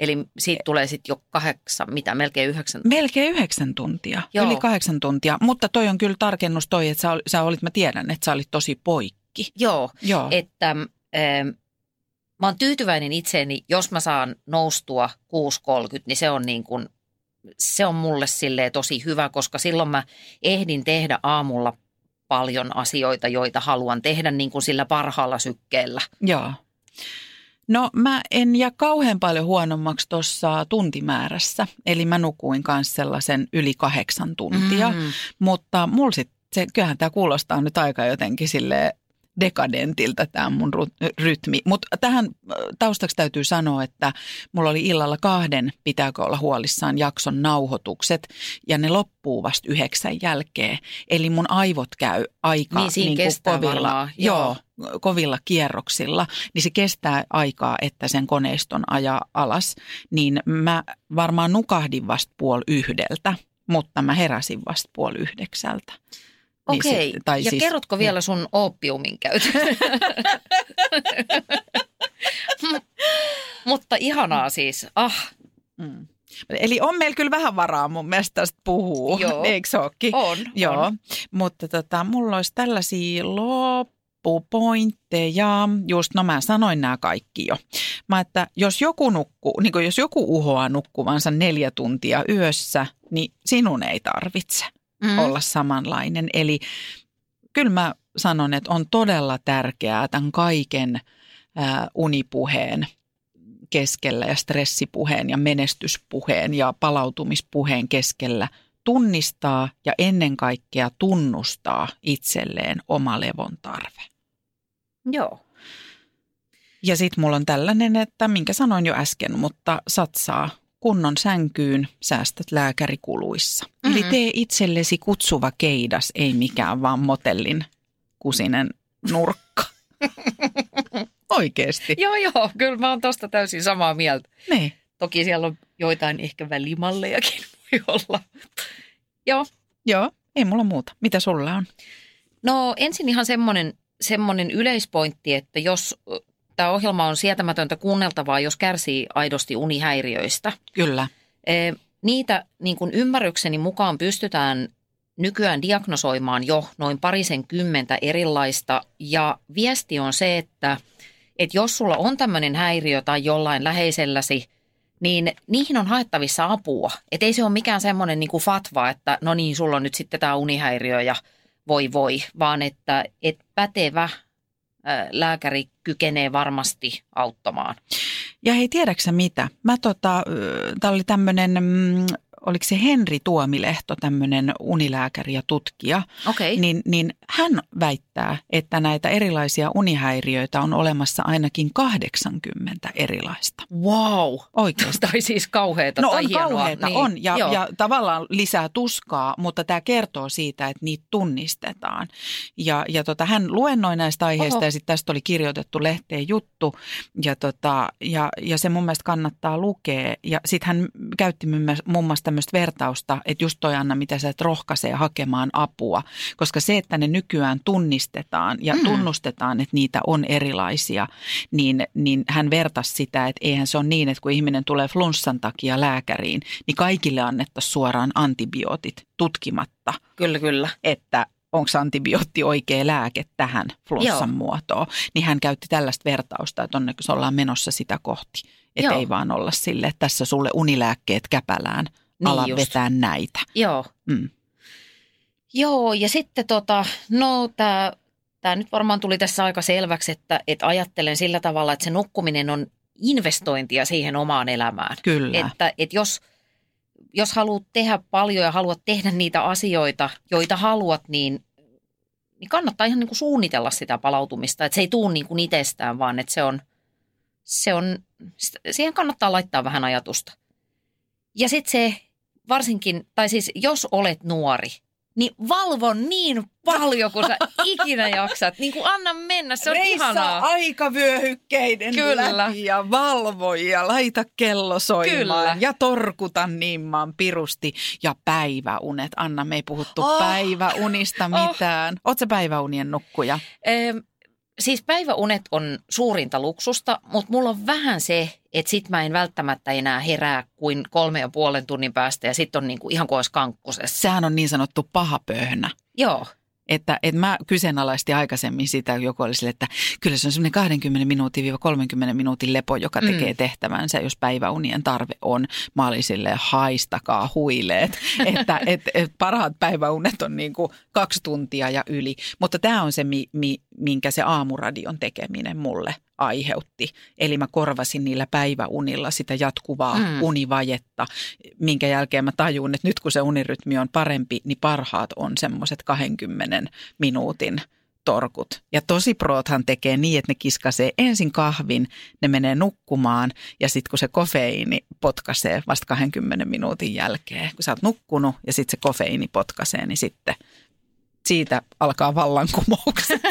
Speaker 1: Eli siitä tulee sitten jo kahdeksan, mitä, melkein yhdeksän.
Speaker 2: Melkein yhdeksän tuntia,
Speaker 1: Joo.
Speaker 2: yli kahdeksan tuntia. Mutta toi on kyllä tarkennus toi, että sä olit, mä tiedän, että sä olit tosi poikki.
Speaker 1: Joo,
Speaker 2: Joo.
Speaker 1: että ähm, mä oon tyytyväinen itseeni, jos mä saan noustua 6.30, niin se on niin kuin, se on mulle silleen tosi hyvä, koska silloin mä ehdin tehdä aamulla paljon asioita, joita haluan tehdä niin kuin sillä parhaalla sykkeellä.
Speaker 2: Joo. No mä en jää kauhean paljon huonommaksi tuossa tuntimäärässä. Eli mä nukuin kanssa sellaisen yli kahdeksan tuntia.
Speaker 1: Mm.
Speaker 2: Mutta mulla sit, se, kyllähän tämä kuulostaa nyt aika jotenkin sille dekadentiltä tämä mun rytmi. Mutta tähän äh, taustaksi täytyy sanoa, että mulla oli illalla kahden, pitääkö olla huolissaan jakson nauhoitukset, ja ne loppuu vasta yhdeksän jälkeen. Eli mun aivot käy aika
Speaker 1: Niin, siinä
Speaker 2: kuin kovilla,
Speaker 1: joo.
Speaker 2: joo, kovilla kierroksilla, niin se kestää aikaa, että sen koneiston ajaa alas. Niin mä varmaan nukahdin vasta puoli yhdeltä, mutta mä heräsin vasta puoli yhdeksältä. Niin
Speaker 1: Okei,
Speaker 2: sit- tai
Speaker 1: ja
Speaker 2: siis-
Speaker 1: kerrotko vielä sun opiumin käytön? Mutta ihanaa siis. Ah,
Speaker 2: Mm. Eli on meillä kyllä vähän varaa mun mielestä tästä puhuu,
Speaker 1: Joo.
Speaker 2: eikö se ookin?
Speaker 1: on.
Speaker 2: Joo,
Speaker 1: On.
Speaker 2: mutta tota, mulla olisi tällaisia loppupointteja. Just, no mä sanoin nämä kaikki jo. Mä, että jos joku, nukku, niin jos joku uhoaa nukkuvansa neljä tuntia yössä, niin sinun ei tarvitse mm. olla samanlainen. Eli kyllä mä sanon, että on todella tärkeää tämän kaiken ää, unipuheen keskellä ja stressipuheen ja menestyspuheen ja palautumispuheen keskellä tunnistaa ja ennen kaikkea tunnustaa itselleen oma levon tarve.
Speaker 1: Joo.
Speaker 2: Ja sitten mulla on tällainen, että minkä sanoin jo äsken, mutta satsaa kunnon sänkyyn, säästät lääkärikuluissa. Mm-hmm. Eli tee itsellesi kutsuva keidas, ei mikään vaan motellin kusinen nurkka. Oikeesti.
Speaker 1: Joo, joo, kyllä mä oon tosta täysin samaa mieltä.
Speaker 2: Niin.
Speaker 1: Toki siellä on joitain ehkä välimallejakin voi olla. Joo.
Speaker 2: Joo, ei mulla muuta. Mitä sulla on?
Speaker 1: No ensin ihan semmoinen, semmoinen yleispointti, että jos tämä ohjelma on sietämätöntä kuunneltavaa, jos kärsii aidosti unihäiriöistä.
Speaker 2: Kyllä.
Speaker 1: E, niitä niin kuin ymmärrykseni mukaan pystytään nykyään diagnosoimaan jo noin parisen kymmentä erilaista. Ja viesti on se, että, että jos sulla on tämmöinen häiriö tai jollain läheiselläsi, niin niihin on haettavissa apua. Että ei se ole mikään semmoinen niin kuin fatva, että no niin, sulla on nyt sitten tämä unihäiriö ja voi voi, vaan että, että pätevä lääkäri kykenee varmasti auttamaan.
Speaker 2: Ja hei, tiedäksä mitä? Mä tota, tää oli tämmöinen mm, oliko se Henri Tuomilehto, tämmöinen unilääkäri ja tutkija,
Speaker 1: okay.
Speaker 2: niin, niin hän väittää, että näitä erilaisia unihäiriöitä on olemassa ainakin 80 erilaista.
Speaker 1: Wow!
Speaker 2: Oikeasti.
Speaker 1: tai siis kauheita
Speaker 2: no
Speaker 1: tai
Speaker 2: on
Speaker 1: hienoa.
Speaker 2: kauheita,
Speaker 1: niin.
Speaker 2: on. Ja, ja tavallaan lisää tuskaa, mutta tämä kertoo siitä, että niitä tunnistetaan. Ja, ja tota, hän luennoi näistä aiheista Oho. ja sitten tästä oli kirjoitettu lehteen juttu. Ja, tota, ja, ja se mun mielestä kannattaa lukea. Ja sitten hän käytti muun muassa tämmöistä vertausta, että just toi Anna, mitä sä et rohkaisee hakemaan apua. Koska se, että ne nykyään tunnistetaan ja mm. tunnustetaan, että niitä on erilaisia, niin, niin hän vertasi sitä, että eihän se ole niin, että kun ihminen tulee flunssan takia lääkäriin, niin kaikille annettaisiin suoraan antibiootit tutkimatta.
Speaker 1: Kyllä, kyllä.
Speaker 2: Että onko antibiootti oikea lääke tähän flunssan Joo. muotoon. Niin hän käytti tällaista vertausta, että onneksi ollaan menossa sitä kohti. Että ei vaan olla sille, että tässä sulle unilääkkeet käpälään, niin ala just. vetää näitä.
Speaker 1: Joo.
Speaker 2: Mm.
Speaker 1: Joo, ja sitten tota, no tämä tämä nyt varmaan tuli tässä aika selväksi, että, että ajattelen sillä tavalla, että se nukkuminen on investointia siihen omaan elämään.
Speaker 2: Kyllä.
Speaker 1: Että, että jos, jos haluat tehdä paljon ja haluat tehdä niitä asioita, joita haluat, niin, niin kannattaa ihan niin kuin suunnitella sitä palautumista. Että se ei tule niin kuin itsestään, vaan että se on, se on, siihen kannattaa laittaa vähän ajatusta. Ja sitten se varsinkin, tai siis jos olet nuori – niin valvo niin paljon kuin sä ikinä jaksat. Niin kuin anna mennä, se on
Speaker 2: Reissa
Speaker 1: ihanaa.
Speaker 2: aikavyöhykkeiden
Speaker 1: Kyllä.
Speaker 2: läpi ja valvo ja laita kello soimaan.
Speaker 1: Kyllä.
Speaker 2: Ja torkuta nimmaan pirusti ja päiväunet. Anna, me ei puhuttu
Speaker 1: Oh.
Speaker 2: päiväunista mitään. Oh. Oletko päiväunien nukkuja?
Speaker 1: Ehm, siis päiväunet on suurinta luksusta, mutta mulla on vähän se, että sit mä en välttämättä enää herää kuin kolme ja puolen tunnin päästä ja sitten on niinku ihan kuin olisi kankkusessa.
Speaker 2: Sehän on niin sanottu paha pöhnä.
Speaker 1: Joo,
Speaker 2: Että, että mä kyseenalaistin aikaisemmin sitä, joku oli sille, että kyllä se on semmoinen 20 minuutin-30 minuutin lepo, joka tekee mm. tehtävänsä, jos päiväunien tarve on. Mä olin silleen, haistakaa huileet, että et, et parhaat päiväunet on niin kuin kaksi tuntia ja yli. Mutta tämä on se, mi, mi, minkä se aamuradion tekeminen mulle aiheutti. Eli mä korvasin niillä päiväunilla sitä jatkuvaa
Speaker 1: Mm.
Speaker 2: univajetta, minkä jälkeen mä tajun, että nyt kun se unirytmi on parempi, niin parhaat on semmoiset 20 minuutin torkut. Ja tosi proothan tekee niin, että ne kiskasee ensin kahvin, ne menee nukkumaan ja sitten kun se kofeiini potkaisee vasta 20 minuutin jälkeen, kun sä oot nukkunut ja sitten se kofeiini potkaisee, niin sitten siitä alkaa vallankumoukset.